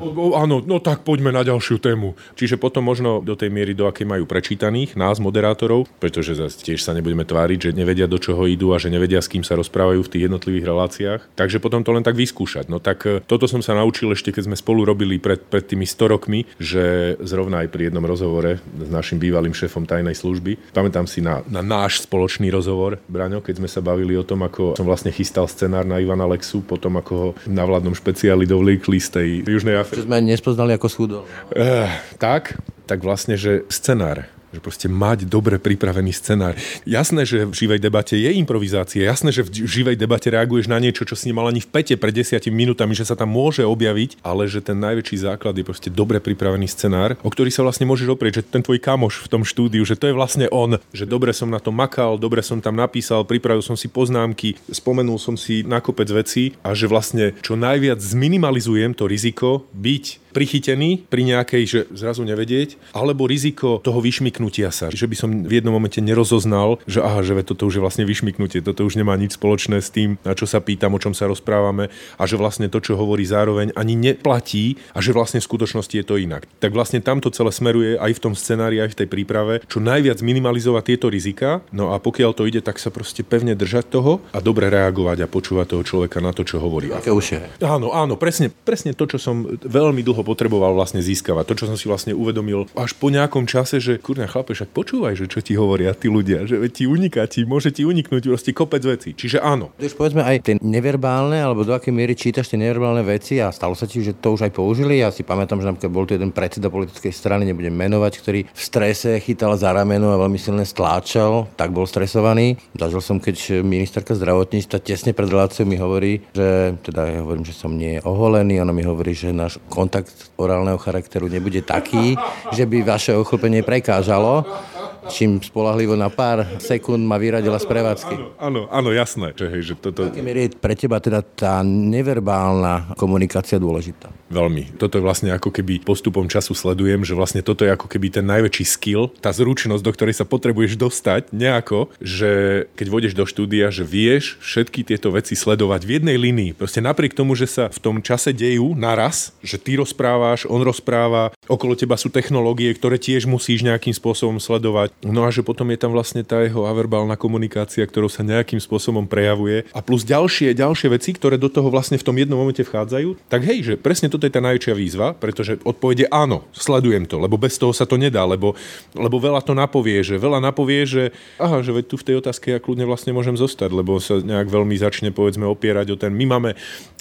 O, áno, no tak poďme na ďalšiu tému. Čiže potom možno do tej miery, do akej majú prečítaných nás, moderátorov, pretože zase tiež sa nebudeme tváriť, že nevedia do čoho idú a že nevedia s kým sa rozprávajú v tých jednotlivých reláciách. Takže potom to len tak vyskúšať. No tak e, toto som sa naučil ešte, keď sme spolu robili pred, pred tými 100 rokmi, že zrovna aj pri jednom rozhovore s našim bývalým šéfom tajnej služby, pamätám si na, na náš spoločný rozhovor, Braňo, keď sme sa bavili o tom, ako som vlastne chystal scenár na Ivana Lexu, potom ako ho na vládnom špeciáli dovliekli z tej Južnej Afriky. Že sme nespoznali ako schudol. Uh, tak, tak vlastne, že scenár že proste mať dobre pripravený scenár. Jasné, že v živej debate je improvizácia, jasné, že v živej debate reaguješ na niečo, čo si nemal ani v pete pred desiatimi minútami, že sa tam môže objaviť, ale že ten najväčší základ je proste dobre pripravený scenár, o ktorý sa vlastne môžeš oprieť, že ten tvoj kamoš v tom štúdiu, že to je vlastne on, že dobre som na to makal, dobre som tam napísal, pripravil som si poznámky, spomenul som si na kopec vecí a že vlastne čo najviac zminimalizujem to riziko byť prichytený pri nejakej, že zrazu nevedieť, alebo riziko toho vyšmiknutia sa, že by som v jednom momente nerozoznal, že aha, že toto už je vlastne vyšmiknutie, toto už nemá nič spoločné s tým, na čo sa pýtam, o čom sa rozprávame a že vlastne to, čo hovorí zároveň, ani neplatí a že vlastne v skutočnosti je to inak. Tak vlastne tamto celé smeruje aj v tom scenári, aj v tej príprave, čo najviac minimalizovať tieto rizika, no a pokiaľ to ide, tak sa proste pevne držať toho a dobre reagovať a počúvať toho človeka na to, čo hovorí. Aké uše. Áno, áno, presne, presne to, čo som veľmi dlho ho potreboval vlastne získavať. To, čo som si vlastne uvedomil až po nejakom čase, že kurňa chlape, však počúvaj, že čo ti hovoria tí ľudia, že ti uniká, ti môže ti uniknúť proste kopec veci. Čiže áno. Už povedzme aj tie neverbálne, alebo do akej miery čítaš tie neverbálne veci a stalo sa ti, že to už aj použili. Ja si pamätám, že napríklad bol tu jeden predseda politickej strany, nebudem menovať, ktorý v strese chytal za rameno a veľmi silne stláčal, tak bol stresovaný. Zažil som, keď ministerka zdravotníctva tesne pred reláciou mi hovorí, že teda ja hovorím, že som nie oholený, ona mi hovorí, že náš kontakt orálneho charakteru nebude taký, že by vaše ochlpenie prekážalo čím spolahlivo na pár sekúnd ma vyradila z prevádzky. Áno, áno, áno jasné. Že, hej, že toto... Je pre teba teda tá neverbálna komunikácia dôležitá? Veľmi. Toto je vlastne ako keby postupom času sledujem, že vlastne toto je ako keby ten najväčší skill, tá zručnosť, do ktorej sa potrebuješ dostať nejako, že keď vodeš do štúdia, že vieš všetky tieto veci sledovať v jednej linii. Proste napriek tomu, že sa v tom čase dejú naraz, že ty rozprávaš, on rozpráva, okolo teba sú technológie, ktoré tiež musíš nejakým spôsobom sledovať No a že potom je tam vlastne tá jeho averbálna komunikácia, ktorou sa nejakým spôsobom prejavuje. A plus ďalšie, ďalšie veci, ktoré do toho vlastne v tom jednom momente vchádzajú. Tak hej, že presne toto je tá najväčšia výzva, pretože odpovede áno, sledujem to, lebo bez toho sa to nedá, lebo, lebo veľa to napovie, že veľa napovie, že aha, že veď tu v tej otázke ja kľudne vlastne môžem zostať, lebo sa nejak veľmi začne povedzme opierať o ten, my máme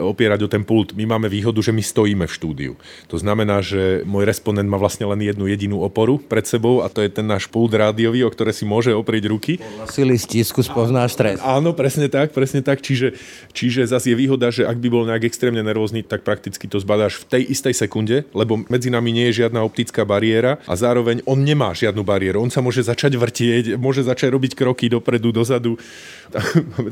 opierať o ten pult, my máme výhodu, že my stojíme v štúdiu. To znamená, že môj respondent má vlastne len jednu jedinú oporu pred sebou a to je ten náš pult rádiový, o ktoré si môže oprieť ruky. Sily stisku spozná stres. Áno, presne tak, presne tak. Čiže, čiže zase je výhoda, že ak by bol nejak extrémne nervózny, tak prakticky to zbadáš v tej istej sekunde, lebo medzi nami nie je žiadna optická bariéra a zároveň on nemá žiadnu bariéru. On sa môže začať vrtieť, môže začať robiť kroky dopredu, dozadu.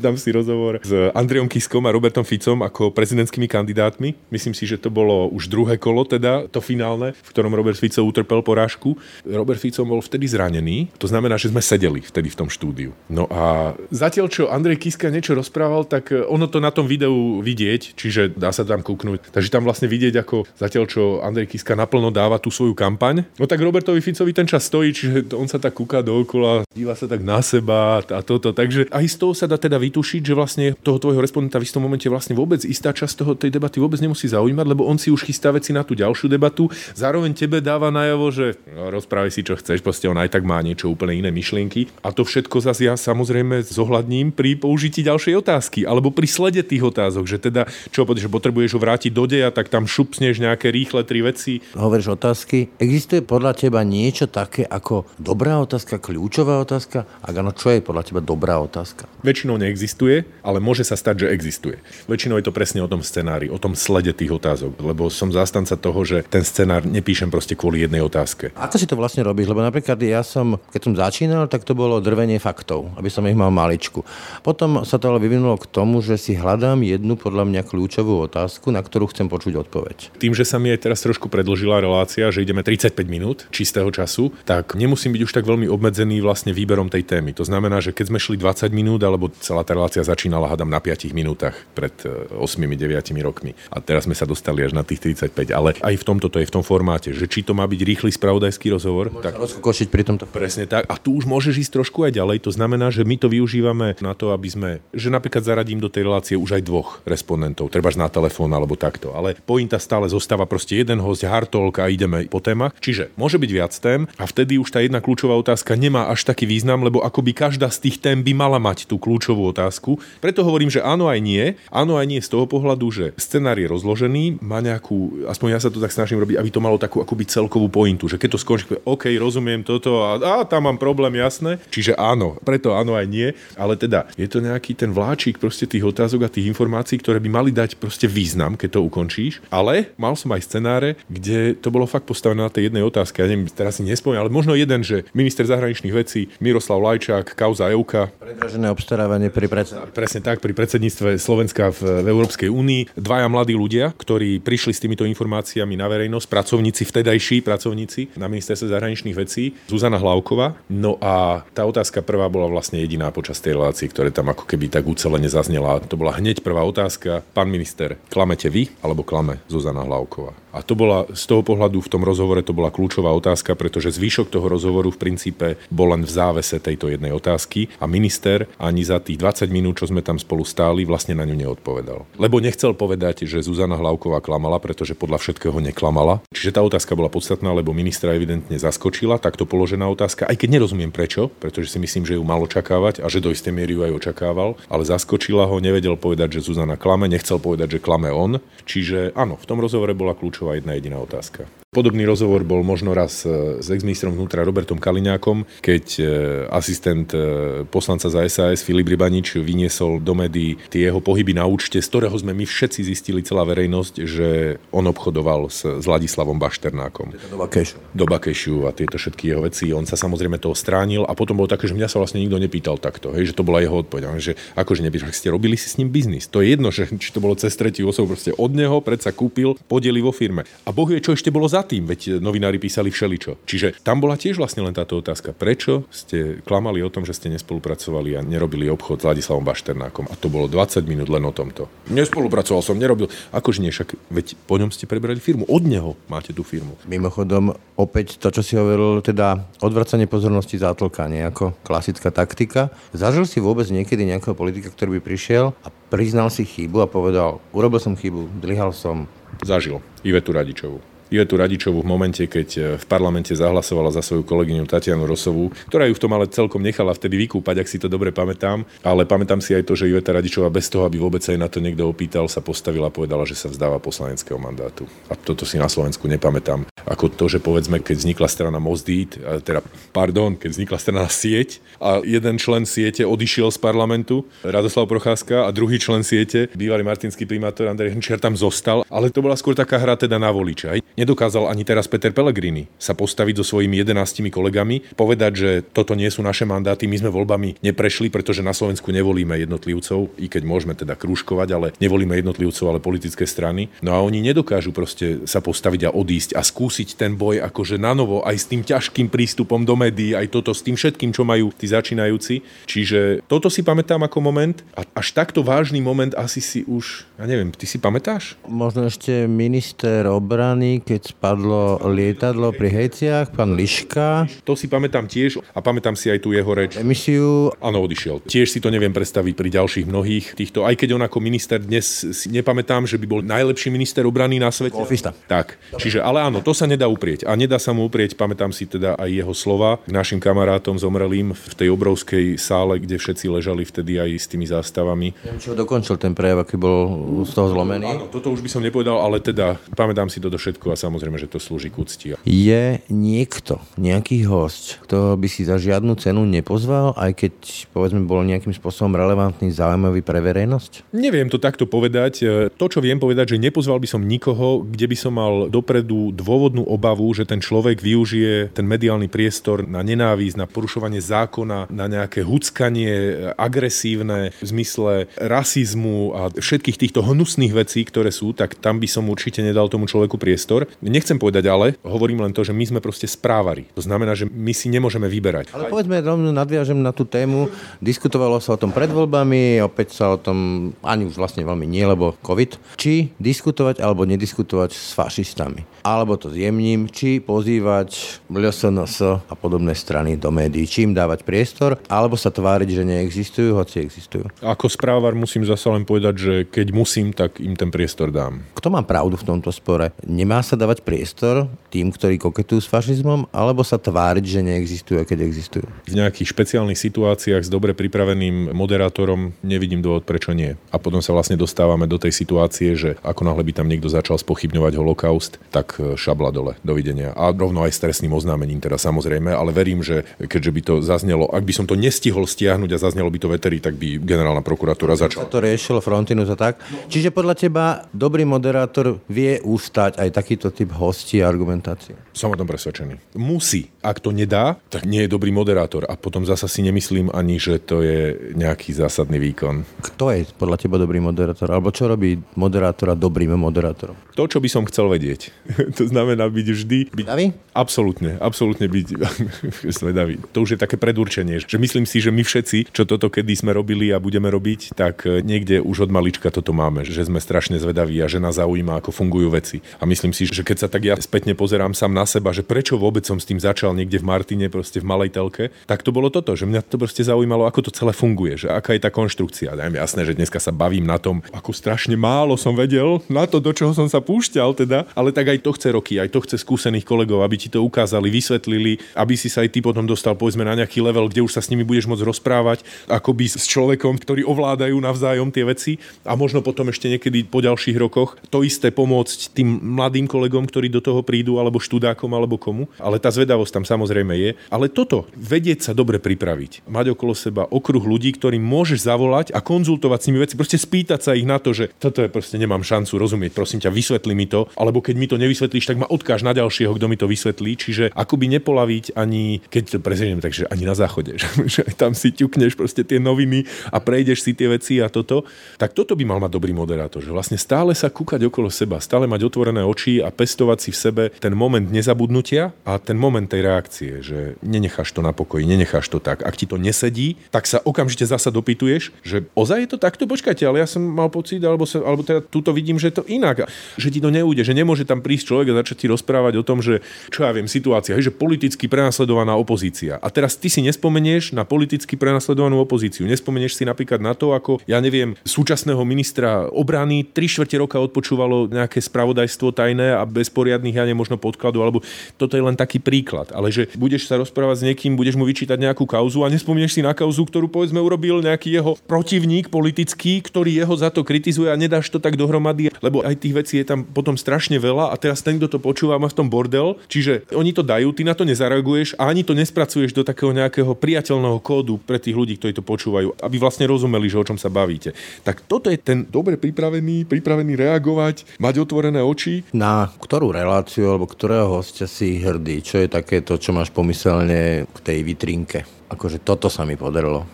Dám si rozhovor s Andriom Kiskom a Robertom Ficom ako prezidentskými kandidátmi. Myslím si, že to bolo už druhé kolo, teda to finálne, v ktorom Robert Fico utrpel porážku. Robert Fico bol vtedy zranený, to znamená, že sme sedeli vtedy v tom štúdiu. No a zatiaľ, čo Andrej Kiska niečo rozprával, tak ono to na tom videu vidieť, čiže dá sa tam kúknúť. Takže tam vlastne vidieť, ako zatiaľ, čo Andrej Kiska naplno dáva tú svoju kampaň. No tak Robertovi Ficovi ten čas stojí, čiže on sa tak kúka dookola, díva sa tak na seba a toto. Takže aj z toho sa dá teda vytušiť, že vlastne toho tvojho respondenta v istom momente vlastne vôbec istá časť toho tej debaty vôbec nemusí zaujímať, lebo on si už chystá veci na tú ďalšiu debatu. Zároveň tebe dáva najavo, že no, rozprávaj si čo chceš, proste on aj tak má niečo úplne iné myšlienky. A to všetko zase ja samozrejme zohľadním pri použití ďalšej otázky alebo pri slede tých otázok, že teda čo, že potrebuješ ho vrátiť do deja, tak tam šupsneš nejaké rýchle tri veci. Hovoríš otázky. Existuje podľa teba niečo také ako dobrá otázka, kľúčová otázka? Ak áno, čo je podľa teba dobrá otázka? Väčšinou neexistuje, ale môže sa stať, že existuje. Väčšinou je to presne o tom scenári, o tom slede tých otázok, lebo som zastanca toho, že ten scenár nepíšem proste kvôli jednej otázke. Ako si to vlastne robíš? Lebo napríklad ja som keď som začínal, tak to bolo drvenie faktov, aby som ich mal maličku. Potom sa to ale vyvinulo k tomu, že si hľadám jednu podľa mňa kľúčovú otázku, na ktorú chcem počuť odpoveď. Tým, že sa mi aj teraz trošku predložila relácia, že ideme 35 minút čistého času, tak nemusím byť už tak veľmi obmedzený vlastne výberom tej témy. To znamená, že keď sme šli 20 minút, alebo celá tá relácia začínala, hádam, na 5 minútach pred 8-9 e, rokmi. A teraz sme sa dostali až na tých 35. Ale aj v tomto to je v tom formáte, že či to má byť rýchly spravodajský rozhovor. Môžem tak rozkošiť pri tomto. Presne tak. A tu už môžeš ísť trošku aj ďalej. To znamená, že my to využívame na to, aby sme, že napríklad zaradím do tej relácie už aj dvoch respondentov, treba na telefón alebo takto. Ale pointa stále zostáva proste jeden host, hartolk a ideme po témach. Čiže môže byť viac tém a vtedy už tá jedna kľúčová otázka nemá až taký význam, lebo akoby každá z tých tém by mala mať tú kľúčovú otázku. Preto hovorím, že áno aj nie. Áno aj nie z toho pohľadu, že scenár je rozložený, má nejakú, aspoň ja sa to tak snažím robiť, aby to malo takú akoby celkovú pointu, že keď to skončí, OK, rozumiem toto a, a tam mám problém, jasné. Čiže áno, preto áno aj nie, ale teda je to nejaký ten vláčik proste tých otázok a tých informácií, ktoré by mali dať proste význam, keď to ukončíš. Ale mal som aj scenáre, kde to bolo fakt postavené na tej jednej otázke. Ja neviem, teraz si nespomínam, ale možno jeden, že minister zahraničných vecí Miroslav Lajčák, kauza Euka. Predražené obstarávanie pri predsedníctve. Presne tak, pri predsedníctve Slovenska v, v Európskej únii. Dvaja mladí ľudia, ktorí prišli s týmito informáciami na verejnosť, pracovníci, vtedajší pracovníci na ministerstve zahraničných vecí, Zuzana Hlavková. No a tá otázka prvá bola vlastne jediná počas tej relácie, ktoré tam ako keby tak ucelene zaznela. To bola hneď prvá otázka. Pán minister, klamete vy alebo klame Zuzana Hlavková? A to bola z toho pohľadu v tom rozhovore to bola kľúčová otázka, pretože zvyšok toho rozhovoru v princípe bol len v závese tejto jednej otázky a minister ani za tých 20 minút, čo sme tam spolu stáli, vlastne na ňu neodpovedal. Lebo nechcel povedať, že Zuzana Hlavková klamala, pretože podľa všetkého neklamala. Čiže tá otázka bola podstatná, lebo ministra evidentne zaskočila, takto položená otázka, aj keď nerozumiem prečo, pretože si myslím, že ju malo očakávať a že do istej miery ju aj očakával, ale zaskočila ho, nevedel povedať, že Zuzana klame, nechcel povedať, že klame on. Čiže áno, v tom rozhovore bola kľúčová jedna jediná otázka. Podobný rozhovor bol možno raz e, s ex-ministrom vnútra Robertom Kaliňákom, keď e, asistent e, poslanca za SAS Filip Rybanič vyniesol do médií tie jeho pohyby na účte, z ktorého sme my všetci zistili, celá verejnosť, že on obchodoval s, s Ladislavom Bašternákom. Do Bakešu. Do Bakešu a tieto všetky jeho veci. On sa samozrejme toho stránil a potom bolo také, že mňa sa vlastne nikto nepýtal takto, hej, že to bola jeho odpoveď. Že akože nepýtal, ste robili si s ním biznis. To je jedno, že či to bolo cez tretiu osobu, proste od neho predsa kúpil podiely vo firme. A Boh vie, čo ešte bolo za za tým, veď novinári písali všeličo. Čiže tam bola tiež vlastne len táto otázka. Prečo ste klamali o tom, že ste nespolupracovali a nerobili obchod s Ladislavom Bašternákom? A to bolo 20 minút len o tomto. Nespolupracoval som, nerobil. Akože nie, však veď po ňom ste prebrali firmu. Od neho máte tú firmu. Mimochodom, opäť to, čo si hovoril, teda odvracanie pozornosti zátlkanie ako klasická taktika. Zažil si vôbec niekedy nejakého politika, ktorý by prišiel a priznal si chybu a povedal, urobil som chybu, dlyhal som. Zažil. Ivetu Radičovú. Ivetu Radičovú v momente, keď e, v parlamente zahlasovala za svoju kolegyňu Tatianu Rosovú, ktorá ju v tom ale celkom nechala vtedy vykúpať, ak si to dobre pamätám. Ale pamätám si aj to, že Iveta Radičová bez toho, aby vôbec jej na to niekto opýtal, sa postavila a povedala, že sa vzdáva poslaneckého mandátu. A toto si na Slovensku nepamätám. Ako to, že povedzme, keď vznikla strana Mozdít, teda, pardon, keď vznikla strana Sieť a jeden člen siete odišiel z parlamentu, Radoslav Procházka, a druhý člen siete, bývalý martinský primátor Andrej Hrnčiar tam zostal, ale to bola skôr taká hra teda na voliča. Nedokázal ani teraz Peter Pellegrini sa postaviť so svojimi 11 kolegami, povedať, že toto nie sú naše mandáty, my sme voľbami neprešli, pretože na Slovensku nevolíme jednotlivcov, i keď môžeme teda krúžkovať, ale nevolíme jednotlivcov, ale politické strany. No a oni nedokážu proste sa postaviť a odísť a skúsiť ten boj akože na novo aj s tým ťažkým prístupom do médií, aj toto s tým všetkým, čo majú tí začínajúci. Čiže toto si pamätám ako moment a až takto vážny moment asi si už, ja neviem, ty si pamätáš? Možno ešte minister obrany, keď spadlo lietadlo pri Hejciach, pán Liška. To si pamätám tiež a pamätám si aj tu jeho reč. Emisiu. Áno, odišiel. Tiež si to neviem predstaviť pri ďalších mnohých týchto, aj keď on ako minister dnes si nepamätám, že by bol najlepší minister obrany na svete. Ofista. Tak, čiže ale áno, to sa nedá uprieť. A nedá sa mu uprieť, pamätám si teda aj jeho slova k našim kamarátom zomrelým v tej obrovskej sále, kde všetci ležali vtedy aj s tými zástavami. Neviem, čo dokončil ten prejav, aký bol z toho zlomený. Áno, toto už by som nepovedal, ale teda pamätám si toto všetko a samozrejme, že to slúži k úcti. Je niekto, nejaký host, kto by si za žiadnu cenu nepozval, aj keď povedzme bol nejakým spôsobom relevantný, zaujímavý pre verejnosť? Neviem to takto povedať. To, čo viem povedať, že nepozval by som nikoho, kde by som mal dopredu dôvodnú obavu, že ten človek využije ten mediálny priestor na nenávisť, na porušovanie zákona, na nejaké huckanie agresívne v zmysle rasizmu a všetkých týchto hnusných vecí, ktoré sú, tak tam by som určite nedal tomu človeku priestor. Nechcem povedať ale, hovorím len to, že my sme proste správari. To znamená, že my si nemôžeme vyberať. Ale povedzme, rovno nadviažem na tú tému. Diskutovalo sa o tom pred voľbami, opäť sa o tom ani už vlastne veľmi nie, lebo COVID. Či diskutovať alebo nediskutovať s fašistami. Alebo to zjemním, či pozývať LSNS a podobné strany do médií. Či im dávať priestor, alebo sa tváriť, že neexistujú, hoci existujú. Ako správar musím zase len povedať, že keď musím, tak im ten priestor dám. Kto má pravdu v tomto spore? Nemá sa dávať priestor tým, ktorí koketujú s fašizmom, alebo sa tváriť, že neexistujú, keď existujú? V nejakých špeciálnych situáciách s dobre pripraveným moderátorom nevidím dôvod, prečo nie. A potom sa vlastne dostávame do tej situácie, že ako náhle by tam niekto začal spochybňovať holokaust, tak e, šabla dole. Dovidenia. A rovno aj s trestným oznámením teda samozrejme, ale verím, že keďže by to zaznelo, ak by som to nestihol stiahnuť a zaznelo by to veteri, tak by generálna prokuratúra začala. To riešilo Frontinus a tak. Čiže podľa teba dobrý moderátor vie ústať aj takýto typ hostí a argumentácie? Som o tom presvedčený. Musí. Ak to nedá, tak nie je dobrý moderátor. A potom zasa si nemyslím ani, že to je nejaký zásadný výkon. Kto je podľa teba dobrý moderátor? Alebo čo robí moderátora dobrým moderátorom? To, čo by som chcel vedieť. to znamená byť vždy... Byť... Zvedavý? Absolútne, absolútne byť zvedavý. To už je také predurčenie, že myslím si, že my všetci, čo toto kedy sme robili a budeme robiť, tak niekde už od malička toto máme, že sme strašne zvedaví a že nás zaujíma, ako fungujú veci. A myslím si, že keď sa tak ja spätne pozerám sám na seba, že prečo vôbec som s tým začal niekde v Martine, proste v malej telke, tak to bolo toto, že mňa to proste zaujímalo, ako to celé funguje, že aká je tá konštrukcia. Dajme jasné, že dneska sa bavím na tom, ako strašne málo som vedel na to, do čoho som sa púšťal teda, ale tak aj to chce roky, aj to chce skúsených kolegov, aby ti to ukázali, vysvetlili, aby si sa aj ty potom dostal povedzme na nejaký level, kde už sa s nimi budeš môcť rozprávať, akoby s človekom, ktorý ovládajú navzájom tie veci a možno potom ešte niekedy po ďalších rokoch to isté pomôcť tým mladým kolegom, ktorí do toho prídu, alebo študákom, alebo komu. Ale tá zvedavosť tam samozrejme je. Ale toto, vedieť sa dobre pripraviť, mať okolo seba okruh ľudí, ktorým môžeš zavolať a konzultovať s nimi veci, proste spýtať sa ich na to, že toto je proste nemám šancu rozumieť, prosím ťa, vysvetli mi to, alebo keď mi to nevysvetlíš, tak ma odkáž na ďalšieho, kto mi to vysvetlí. Čiže akoby nepolaviť ani, keď to prezriem, takže ani na záchode, že tam si ťukneš proste tie noviny a prejdeš si tie veci a toto, tak toto by mal mať dobrý moderátor, že vlastne stále sa kúkať okolo seba, stále mať otvorené oči a pestovať si v sebe ten moment nezabudnutia a ten moment tej reakcie, že nenecháš to na pokoji, nenecháš to tak. Ak ti to nesedí, tak sa okamžite zasa dopytuješ, že ozaj je to takto, počkajte, ale ja som mal pocit, alebo, sa, alebo teda túto vidím, že je to inak, že ti to neújde, že nemôže tam prísť človek a začať ti rozprávať o tom, že čo ja viem, situácia, že politicky prenasledovaná opozícia. A teraz ty si nespomenieš na politicky prenasledovanú opozíciu. Nespomenieš si napríklad na to, ako, ja neviem, súčasného ministra obrany tri štvrte roka odpočúvalo nejaké spravodajstvo tajné a bez poriadnych ja nemožno podkladu, alebo toto je len taký príklad. Ale že budeš sa rozprávať s niekým, budeš mu vyčítať nejakú kauzu a nespomnieš si na kauzu, ktorú povedzme urobil nejaký jeho protivník politický, ktorý jeho za to kritizuje a nedáš to tak dohromady, lebo aj tých vecí je tam potom strašne veľa a teraz ten, kto to počúva, má v tom bordel, čiže oni to dajú, ty na to nezareaguješ a ani to nespracuješ do takého nejakého priateľného kódu pre tých ľudí, ktorí to počúvajú, aby vlastne rozumeli, že o čom sa bavíte. Tak toto je ten dobre pripravený, pripravený reagovať, mať otvorené oči. Na ktorú reláciu alebo ktorého hostia si hrdý? Čo je také to, čo máš pomyselne k tej vitrinke? Akože toto sa mi podarilo.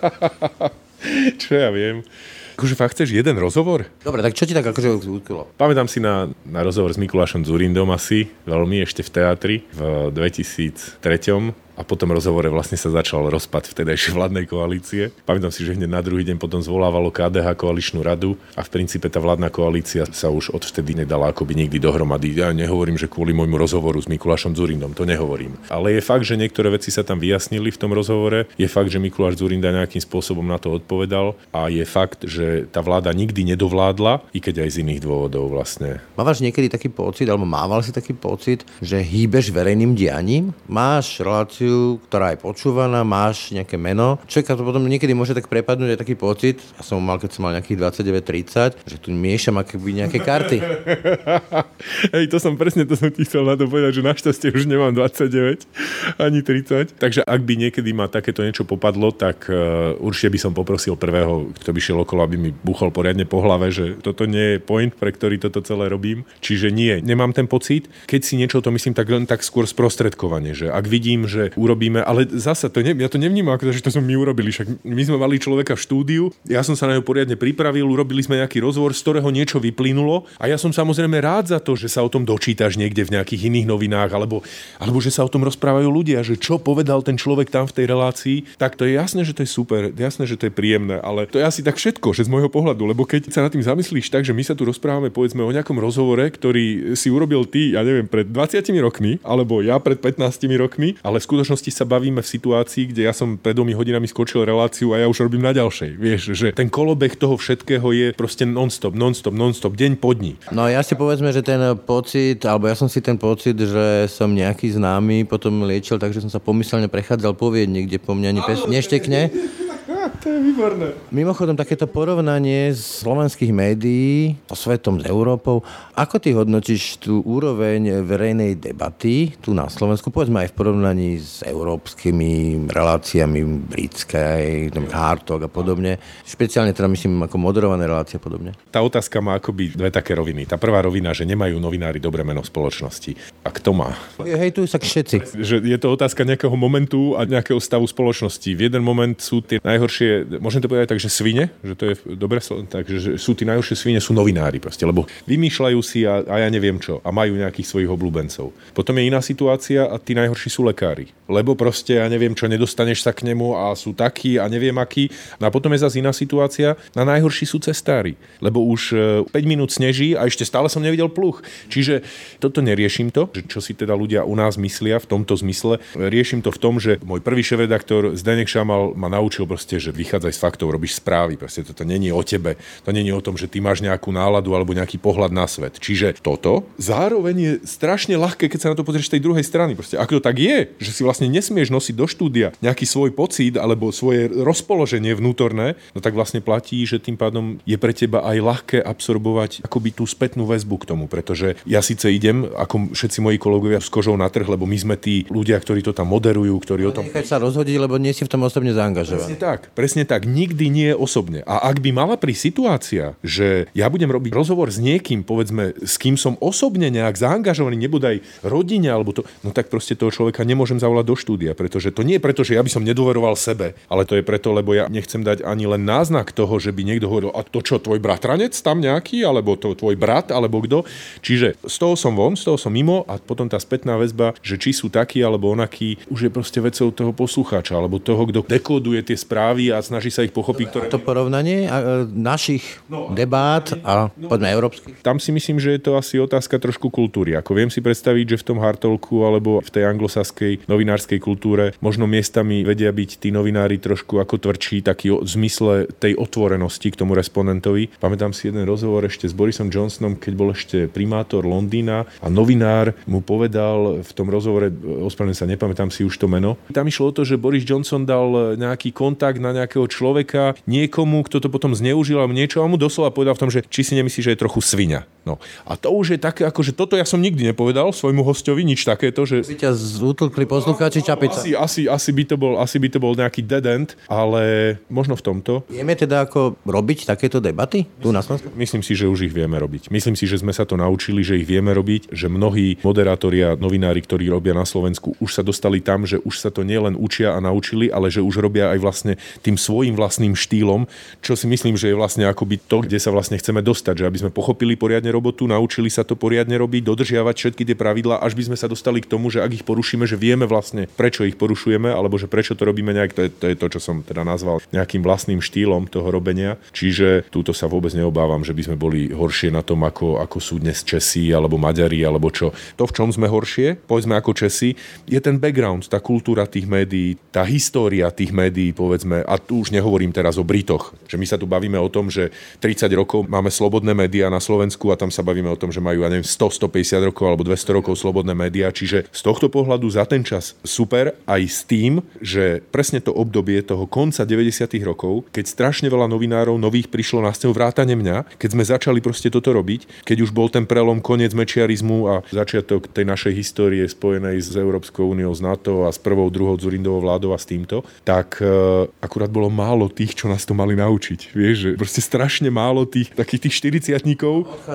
čo ja viem. Akože fakt chceš jeden rozhovor? Dobre, tak čo ti tak akože utkilo? Pamätám si na, na rozhovor s Mikulášom Zurindom asi, veľmi ešte v teatri v 2003 a potom rozhovore vlastne sa začal rozpad vtedajšej vládnej koalície. Pamätám si, že hneď na druhý deň potom zvolávalo KDH koaličnú radu a v princípe tá vládna koalícia sa už odvtedy nedala akoby nikdy dohromady. Ja nehovorím, že kvôli môjmu rozhovoru s Mikulášom Zurindom, to nehovorím. Ale je fakt, že niektoré veci sa tam vyjasnili v tom rozhovore. Je fakt, že Mikuláš Zurinda nejakým spôsobom na to odpovedal a je fakt, že tá vláda nikdy nedovládla, i keď aj z iných dôvodov vlastne. Mávaš niekedy taký pocit, alebo mával si taký pocit, že hýbeš verejným dianím? Máš reláciu reláciu, ktorá je počúvaná, máš nejaké meno. Človeka to potom niekedy môže tak prepadnúť aj taký pocit, ja som mal, keď som mal nejakých 29-30, že tu miešam akoby nejaké karty. Hej, to som presne, to som ti chcel na to povedať, že našťastie už nemám 29 ani 30. Takže ak by niekedy ma takéto niečo popadlo, tak uh, určite by som poprosil prvého, kto by šiel okolo, aby mi buchol poriadne po hlave, že toto nie je point, pre ktorý toto celé robím. Čiže nie, nemám ten pocit. Keď si niečo to myslím, tak len tak skôr sprostredkovanie, že ak vidím, že urobíme, ale zasa to ne, ja to nevnímam ako to, že to sme my urobili, však my sme mali človeka v štúdiu, ja som sa na ňo poriadne pripravil, urobili sme nejaký rozhovor, z ktorého niečo vyplynulo a ja som samozrejme rád za to, že sa o tom dočítaš niekde v nejakých iných novinách, alebo, alebo že sa o tom rozprávajú ľudia, že čo povedal ten človek tam v tej relácii, tak to je jasné, že to je super, jasné, že to je príjemné, ale to je asi tak všetko, že z môjho pohľadu, lebo keď sa nad tým zamyslíš tak, že my sa tu rozprávame povedzme o nejakom rozhovore, ktorý si urobil ty, ja neviem, pred 20 rokmi, alebo ja pred 15 rokmi, ale v skutočnosti sa bavíme v situácii, kde ja som pred dvomi hodinami skočil reláciu a ja už robím na ďalšej. Vieš, že ten kolobeh toho všetkého je proste non-stop, non-stop, non-stop, deň po dní. No ja si povedzme, že ten pocit, alebo ja som si ten pocit, že som nejaký známy potom liečil, takže som sa pomyselne prechádzal po Viedni, kde po mňa ani pes neštekne to je výborné. Mimochodom, takéto porovnanie slovenských médií so svetom, s Európou, ako ty hodnotíš tú úroveň verejnej debaty tu na Slovensku, povedzme aj v porovnaní s európskymi reláciami britskej, Hartog a podobne, špeciálne teda myslím ako moderované relácie a podobne? Tá otázka má akoby dve také roviny. Tá prvá rovina, že nemajú novinári dobré meno v spoločnosti. A kto má? Hej, tu sa všetci. Že je to otázka nejakého momentu a nejakého stavu spoločnosti. V jeden moment sú tie najhoršie najhoršie, môžem to povedať tak, že svine, že to je dobre, takže sú tí najhoršie svine, sú novinári proste, lebo vymýšľajú si a, a ja neviem čo a majú nejakých svojich obľúbencov. Potom je iná situácia a tí najhorší sú lekári, lebo proste ja neviem čo, nedostaneš sa k nemu a sú takí a neviem akí. No a potom je zase iná situácia, na najhorší sú cestári, lebo už 5 e, minút sneží a ešte stále som nevidel pluch. Čiže toto neriešim to, čo si teda ľudia u nás myslia v tomto zmysle. Riešim to v tom, že môj prvý šéf-redaktor Zdenek Šamal ma naučil proste, že vychádzaj z faktov, robíš správy. Proste toto není o tebe, to není o tom, že ty máš nejakú náladu alebo nejaký pohľad na svet. Čiže toto zároveň je strašne ľahké, keď sa na to pozrieš z tej druhej strany. Proste, ak to tak je, že si vlastne nesmieš nosiť do štúdia nejaký svoj pocit alebo svoje rozpoloženie vnútorné, no tak vlastne platí, že tým pádom je pre teba aj ľahké absorbovať akoby tú spätnú väzbu k tomu, pretože ja síce idem, ako všetci moji kolegovia s kožou na trh, lebo my sme tí ľudia, ktorí to tam moderujú, ktorí o tom... Nechaj sa rozhodiť, lebo nie si v tom osobne zaangažovaný. Presne tak. Presne tak, nikdy nie osobne. A ak by mala pri situácia, že ja budem robiť rozhovor s niekým, povedzme, s kým som osobne nejak zaangažovaný, nebodaj rodine alebo to, no tak proste toho človeka nemôžem zavolať do štúdia, pretože to nie je preto, že ja by som nedôveroval sebe, ale to je preto, lebo ja nechcem dať ani len náznak toho, že by niekto hovoril, a to čo, tvoj bratranec tam nejaký, alebo to tvoj brat, alebo kto. Čiže z toho som von, z toho som mimo a potom tá spätná väzba, že či sú takí alebo onakí, už je proste vecou toho poslucháča, alebo toho, kto dekoduje tie správy a snaží sa ich pochopiť. Ktoré... To porovnanie e, našich debát a poďme európskych? Tam si myslím, že je to asi otázka trošku kultúry. Ako viem si predstaviť, že v tom Hartolku alebo v tej anglosaskej novinárskej kultúre možno miestami vedia byť tí novinári trošku ako tvrdší, taký v zmysle tej otvorenosti k tomu respondentovi. Pamätám si jeden rozhovor ešte s Borisom Johnsonom, keď bol ešte primátor Londýna a novinár mu povedal v tom rozhovore, ospravedlňujem sa, nepamätám si už to meno, tam išlo o to, že Boris Johnson dal nejaký kontakt na nejakého človeka, niekomu, kto to potom zneužil alebo niečo a mu doslova povedal v tom, že či si nemyslí, že je trochu svinia. No. A to už je také, ako že toto ja som nikdy nepovedal svojmu hostovi, nič takéto, že... By ťa zútlkli poslucháči čapica. Asi, asi, asi, by to bol, asi by to bol nejaký dead end, ale možno v tomto. Vieme teda ako robiť takéto debaty tu na Slovensku? Myslím si, že už ich vieme robiť. Myslím si, že sme sa to naučili, že ich vieme robiť, že mnohí moderátori a novinári, ktorí robia na Slovensku, už sa dostali tam, že už sa to nielen učia a naučili, ale že už robia aj vlastne tým svojim vlastným štýlom, čo si myslím, že je vlastne akoby to, kde sa vlastne chceme dostať, že aby sme pochopili poriadne robotu, naučili sa to poriadne robiť, dodržiavať všetky tie pravidlá, až by sme sa dostali k tomu, že ak ich porušíme, že vieme vlastne, prečo ich porušujeme, alebo že prečo to robíme nejak, to je, to je to, čo som teda nazval nejakým vlastným štýlom toho robenia. Čiže túto sa vôbec neobávam, že by sme boli horšie na tom, ako, ako sú dnes Česi alebo Maďari, alebo čo. To, v čom sme horšie, povedzme ako Česi, je ten background, tá kultúra tých médií, tá história tých médií, povedzme. A tu už nehovorím teraz o Britoch, že my sa tu bavíme o tom, že 30 rokov máme slobodné médiá na Slovensku a tam sa bavíme o tom, že majú, ja neviem, 100, 150 rokov alebo 200 rokov slobodné médiá, čiže z tohto pohľadu za ten čas super aj s tým, že presne to obdobie toho konca 90. rokov, keď strašne veľa novinárov nových prišlo na scénu vrátane mňa, keď sme začali proste toto robiť, keď už bol ten prelom koniec mečiarizmu a začiatok tej našej histórie spojenej s Európskou úniou, s NATO a s prvou, druhou Zurindovou vládou a s týmto, tak uh, akurát bolo málo tých, čo nás to mali naučiť. Vieš, že proste strašne málo tých takých tých 40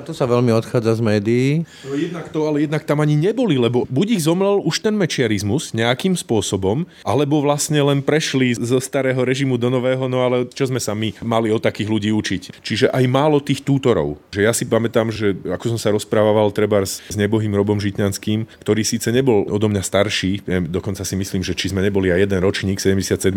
Tu sa veľmi odchádza z médií. No jednak to, ale jednak tam ani neboli, lebo buď ich zomrel už ten mečiarizmus nejakým spôsobom, alebo vlastne len prešli zo starého režimu do nového, no ale čo sme sa my mali o takých ľudí učiť. Čiže aj málo tých tútorov. Že ja si pamätám, že ako som sa rozprával treba s nebohým Robom Žitňanským, ktorý síce nebol odo mňa starší, dokonca si myslím, že či sme neboli aj jeden ročník, 77,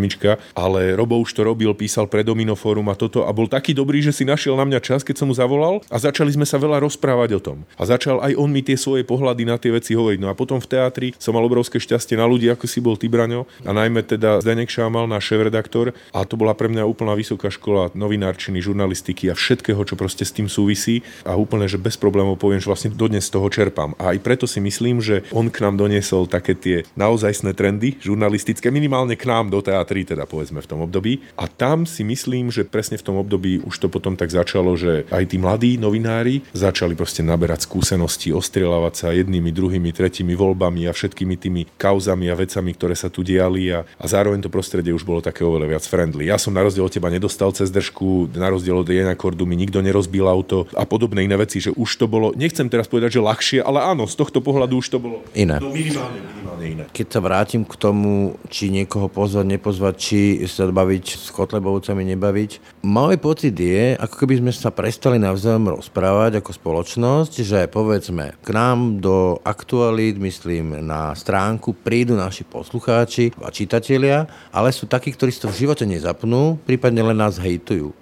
ale Robo už to robil, písal pre Domino Forum a toto a bol taký dobrý, že si našiel na mňa čas, keď som mu zavolal a začali sme sa veľa rozprávať o tom. A začal aj on mi tie svoje pohľady na tie veci hovoriť. No a potom v teatri som mal obrovské šťastie na ľudí, ako si bol ty, Braňo, a najmä teda Zdenek Šámal, náš šéf-redaktor. A to bola pre mňa úplná vysoká škola novinárčiny, žurnalistiky a všetkého, čo proste s tým súvisí. A úplne, že bez problémov poviem, že vlastne dodnes z toho čerpám. A aj preto si myslím, že on k nám doniesol také tie naozajstné trendy žurnalistické, minimálne k nám do teatry, teda povedzme v tom období. A tam si myslím, že presne v tom období už to potom tak začalo, že aj tí mladí novinári začali proste naberať skúsenosti, ostrieľavať sa jednými, druhými, tretími voľbami a všetkými tými kauzami a vecami, ktoré sa tu diali a, a zároveň to prostredie už bolo také oveľa viac friendly. Ja som na rozdiel od teba nedostal cez držku, na rozdiel od Jena Kordu mi nikto nerozbil auto a podobné iné veci, že už to bolo, nechcem teraz povedať, že ľahšie, ale áno, z tohto pohľadu už to bolo iné. No, minimálne, minimálne iné. Keď sa vrátim k tomu, či niekoho pozvať, nepozvať, či sa baviť s Kotlebovcami, nebaviť. Môj pocit je, ako keby sme sa prestali navzájom rozprávať ako spoločnosť, že povedzme k nám do aktualít, myslím na stránku, prídu naši poslucháči a čitatelia, ale sú takí, ktorí si to v živote nezapnú, prípadne len nás hejtujú.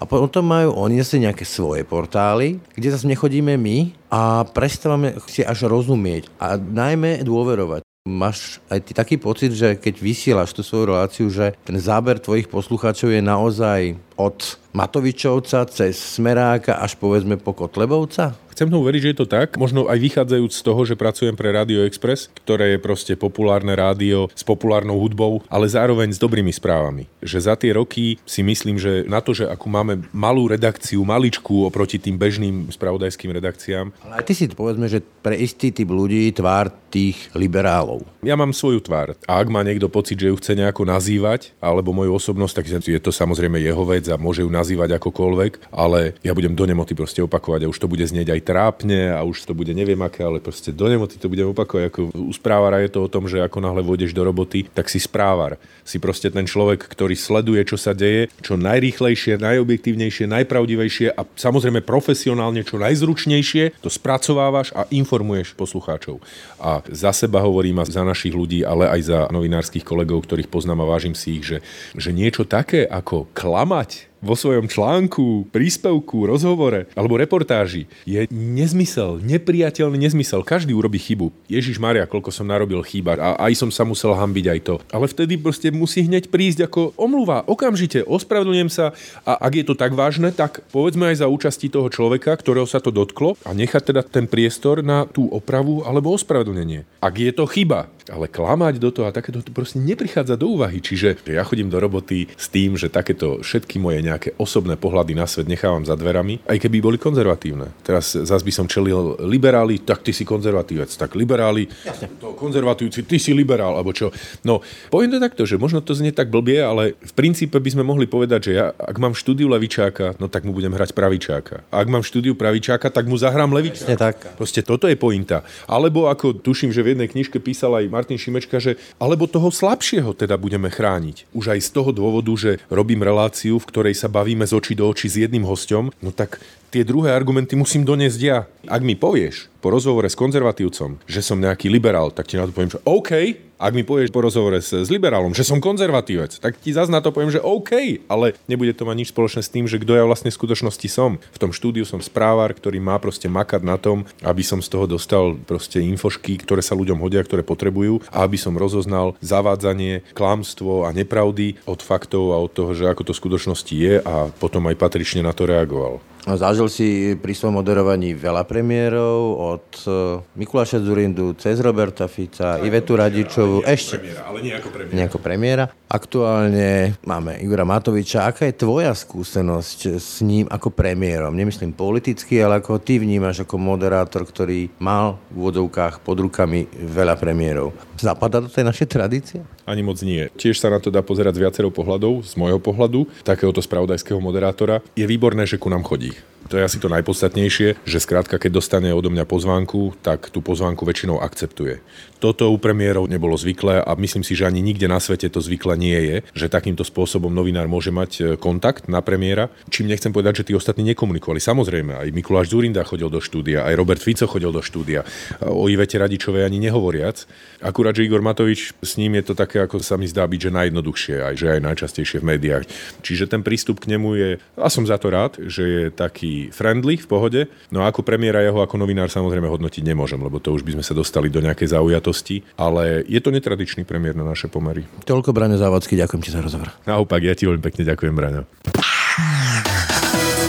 A potom majú oni zase nejaké svoje portály, kde zase nechodíme my a prestávame si až rozumieť a najmä dôverovať. Máš aj ty taký pocit, že keď vysielaš tú svoju reláciu, že ten záber tvojich poslucháčov je naozaj od Matovičovca cez Smeráka až povedzme po Kotlebovca? Chcem tomu veriť, že je to tak. Možno aj vychádzajúc z toho, že pracujem pre Radio Express, ktoré je proste populárne rádio s populárnou hudbou, ale zároveň s dobrými správami. Že za tie roky si myslím, že na to, že ako máme malú redakciu, maličku oproti tým bežným spravodajským redakciám. Ale aj ty si povedzme, že pre istý typ ľudí tvár tých liberálov. Ja mám svoju tvár. A ak má niekto pocit, že ju chce nejako nazývať, alebo moju osobnosť, tak je to samozrejme jeho vec a môže ju nazývať akokoľvek, ale ja budem do nemoty proste opakovať a už to bude znieť aj trápne a už to bude neviem aké, ale proste do nemoty to budem opakovať. Ako u správara je to o tom, že ako náhle vôjdeš do roboty, tak si správar. Si proste ten človek, ktorý sleduje, čo sa deje, čo najrýchlejšie, najobjektívnejšie, najpravdivejšie a samozrejme profesionálne, čo najzručnejšie, to spracovávaš a informuješ poslucháčov. A za seba hovorím a za našich ľudí, ale aj za novinárskych kolegov, ktorých poznám a vážim si ich, že, že niečo také ako klamať night. Vo svojom článku, príspevku, rozhovore alebo reportáži je nezmysel, nepriateľný nezmysel. Každý urobí chybu. Ježiš Maria, koľko som narobil chyba a aj som sa musel hambiť aj to. Ale vtedy proste musí hneď prísť ako omluva. Okamžite ospravedlňujem sa a ak je to tak vážne, tak povedzme aj za účasti toho človeka, ktorého sa to dotklo a nechať teda ten priestor na tú opravu alebo ospravedlnenie. Ak je to chyba, ale klamať do toho a takéto to proste neprichádza do úvahy. Čiže ja chodím do roboty s tým, že takéto všetky moje nejaké osobné pohľady na svet nechávam za dverami, aj keby boli konzervatívne. Teraz zase by som čelil liberáli, tak ty si konzervatívec, tak liberáli, to konzervatívci, ty si liberál, alebo čo. No, poviem to takto, že možno to znie tak blbie, ale v princípe by sme mohli povedať, že ja, ak mám štúdiu levičáka, no tak mu budem hrať pravičáka. A ak mám štúdiu pravičáka, tak mu zahrám levičáka. tak. Proste toto je pointa. Alebo ako tuším, že v jednej knižke písal aj Martin Šimečka, že alebo toho slabšieho teda budeme chrániť. Už aj z toho dôvodu, že robím reláciu, v ktorej sa bavíme z očí do očí s jedným hosťom, no tak tie druhé argumenty musím doniesť ja. Ak mi povieš po rozhovore s konzervatívcom, že som nejaký liberál, tak ti na to poviem, že OK. Ak mi povieš po rozhovore s, s liberálom, že som konzervatívec, tak ti zase na to poviem, že OK. Ale nebude to mať nič spoločné s tým, že kto ja vlastne v skutočnosti som. V tom štúdiu som správár, ktorý má proste makať na tom, aby som z toho dostal proste infošky, ktoré sa ľuďom hodia, ktoré potrebujú a aby som rozoznal zavádzanie, klamstvo a nepravdy od faktov a od toho, že ako to v skutočnosti je a potom aj patrične na to reagoval. Zažil si pri svojom moderovaní veľa premiérov, od e, Mikuláša Zurindu cez Roberta Fica, Ivetu Radičovu, ešte... Premiéra, ale nie ako premiéra. Nie ako premiéra. Aktuálne máme Igora Matoviča. Aká je tvoja skúsenosť s ním ako premiérom? Nemyslím politicky, ale ako ty vnímaš ako moderátor, ktorý mal v úvodzovkách pod rukami veľa premiérov. Zapadá do tej našej tradície? Ani moc nie. Tiež sa na to dá pozerať z viacerou pohľadov. Z môjho pohľadu, takéhoto spravodajského moderátora, je výborné, že ku nám chodí. To je asi to najpodstatnejšie, že skrátka, keď dostane odo mňa pozvánku, tak tú pozvánku väčšinou akceptuje. Toto u premiérov nebolo zvyklé a myslím si, že ani nikde na svete to zvyklé nie je, že takýmto spôsobom novinár môže mať e, kontakt na premiéra. Čím nechcem povedať, že tí ostatní nekomunikovali. Samozrejme, aj Mikuláš Zurinda chodil do štúdia, aj Robert Fico chodil do štúdia. O Ivete Radičovej ani nehovoriac. Akurát, že Igor Matovič s ním je to také, ako sa mi zdá byť, že najjednoduchšie, aj že aj najčastejšie v médiách. Čiže ten prístup k nemu je, a som za to rád, že je taký friendly, v pohode. No a ako premiéra jeho ako novinár samozrejme hodnotiť nemôžem, lebo to už by sme sa dostali do nejakej zaujatosti, ale je to netradičný premiér na naše pomery. Toľko Braňo Závodský, ďakujem ti za rozhovor. Naopak, ja ti veľmi pekne ďakujem, Braňo.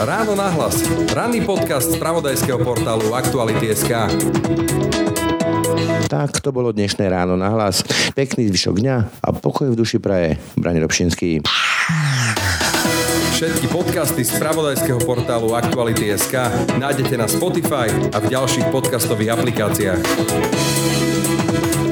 Ráno nahlas. Ranný podcast z pravodajského portálu Aktuality.sk. Tak to bolo dnešné ráno na hlas. Pekný zvyšok dňa a pokoj v duši praje. Brani Robšinský. Všetky podcasty z pravodajského portálu Aktuality.sk nájdete na Spotify a v ďalších podcastových aplikáciách. Thank you.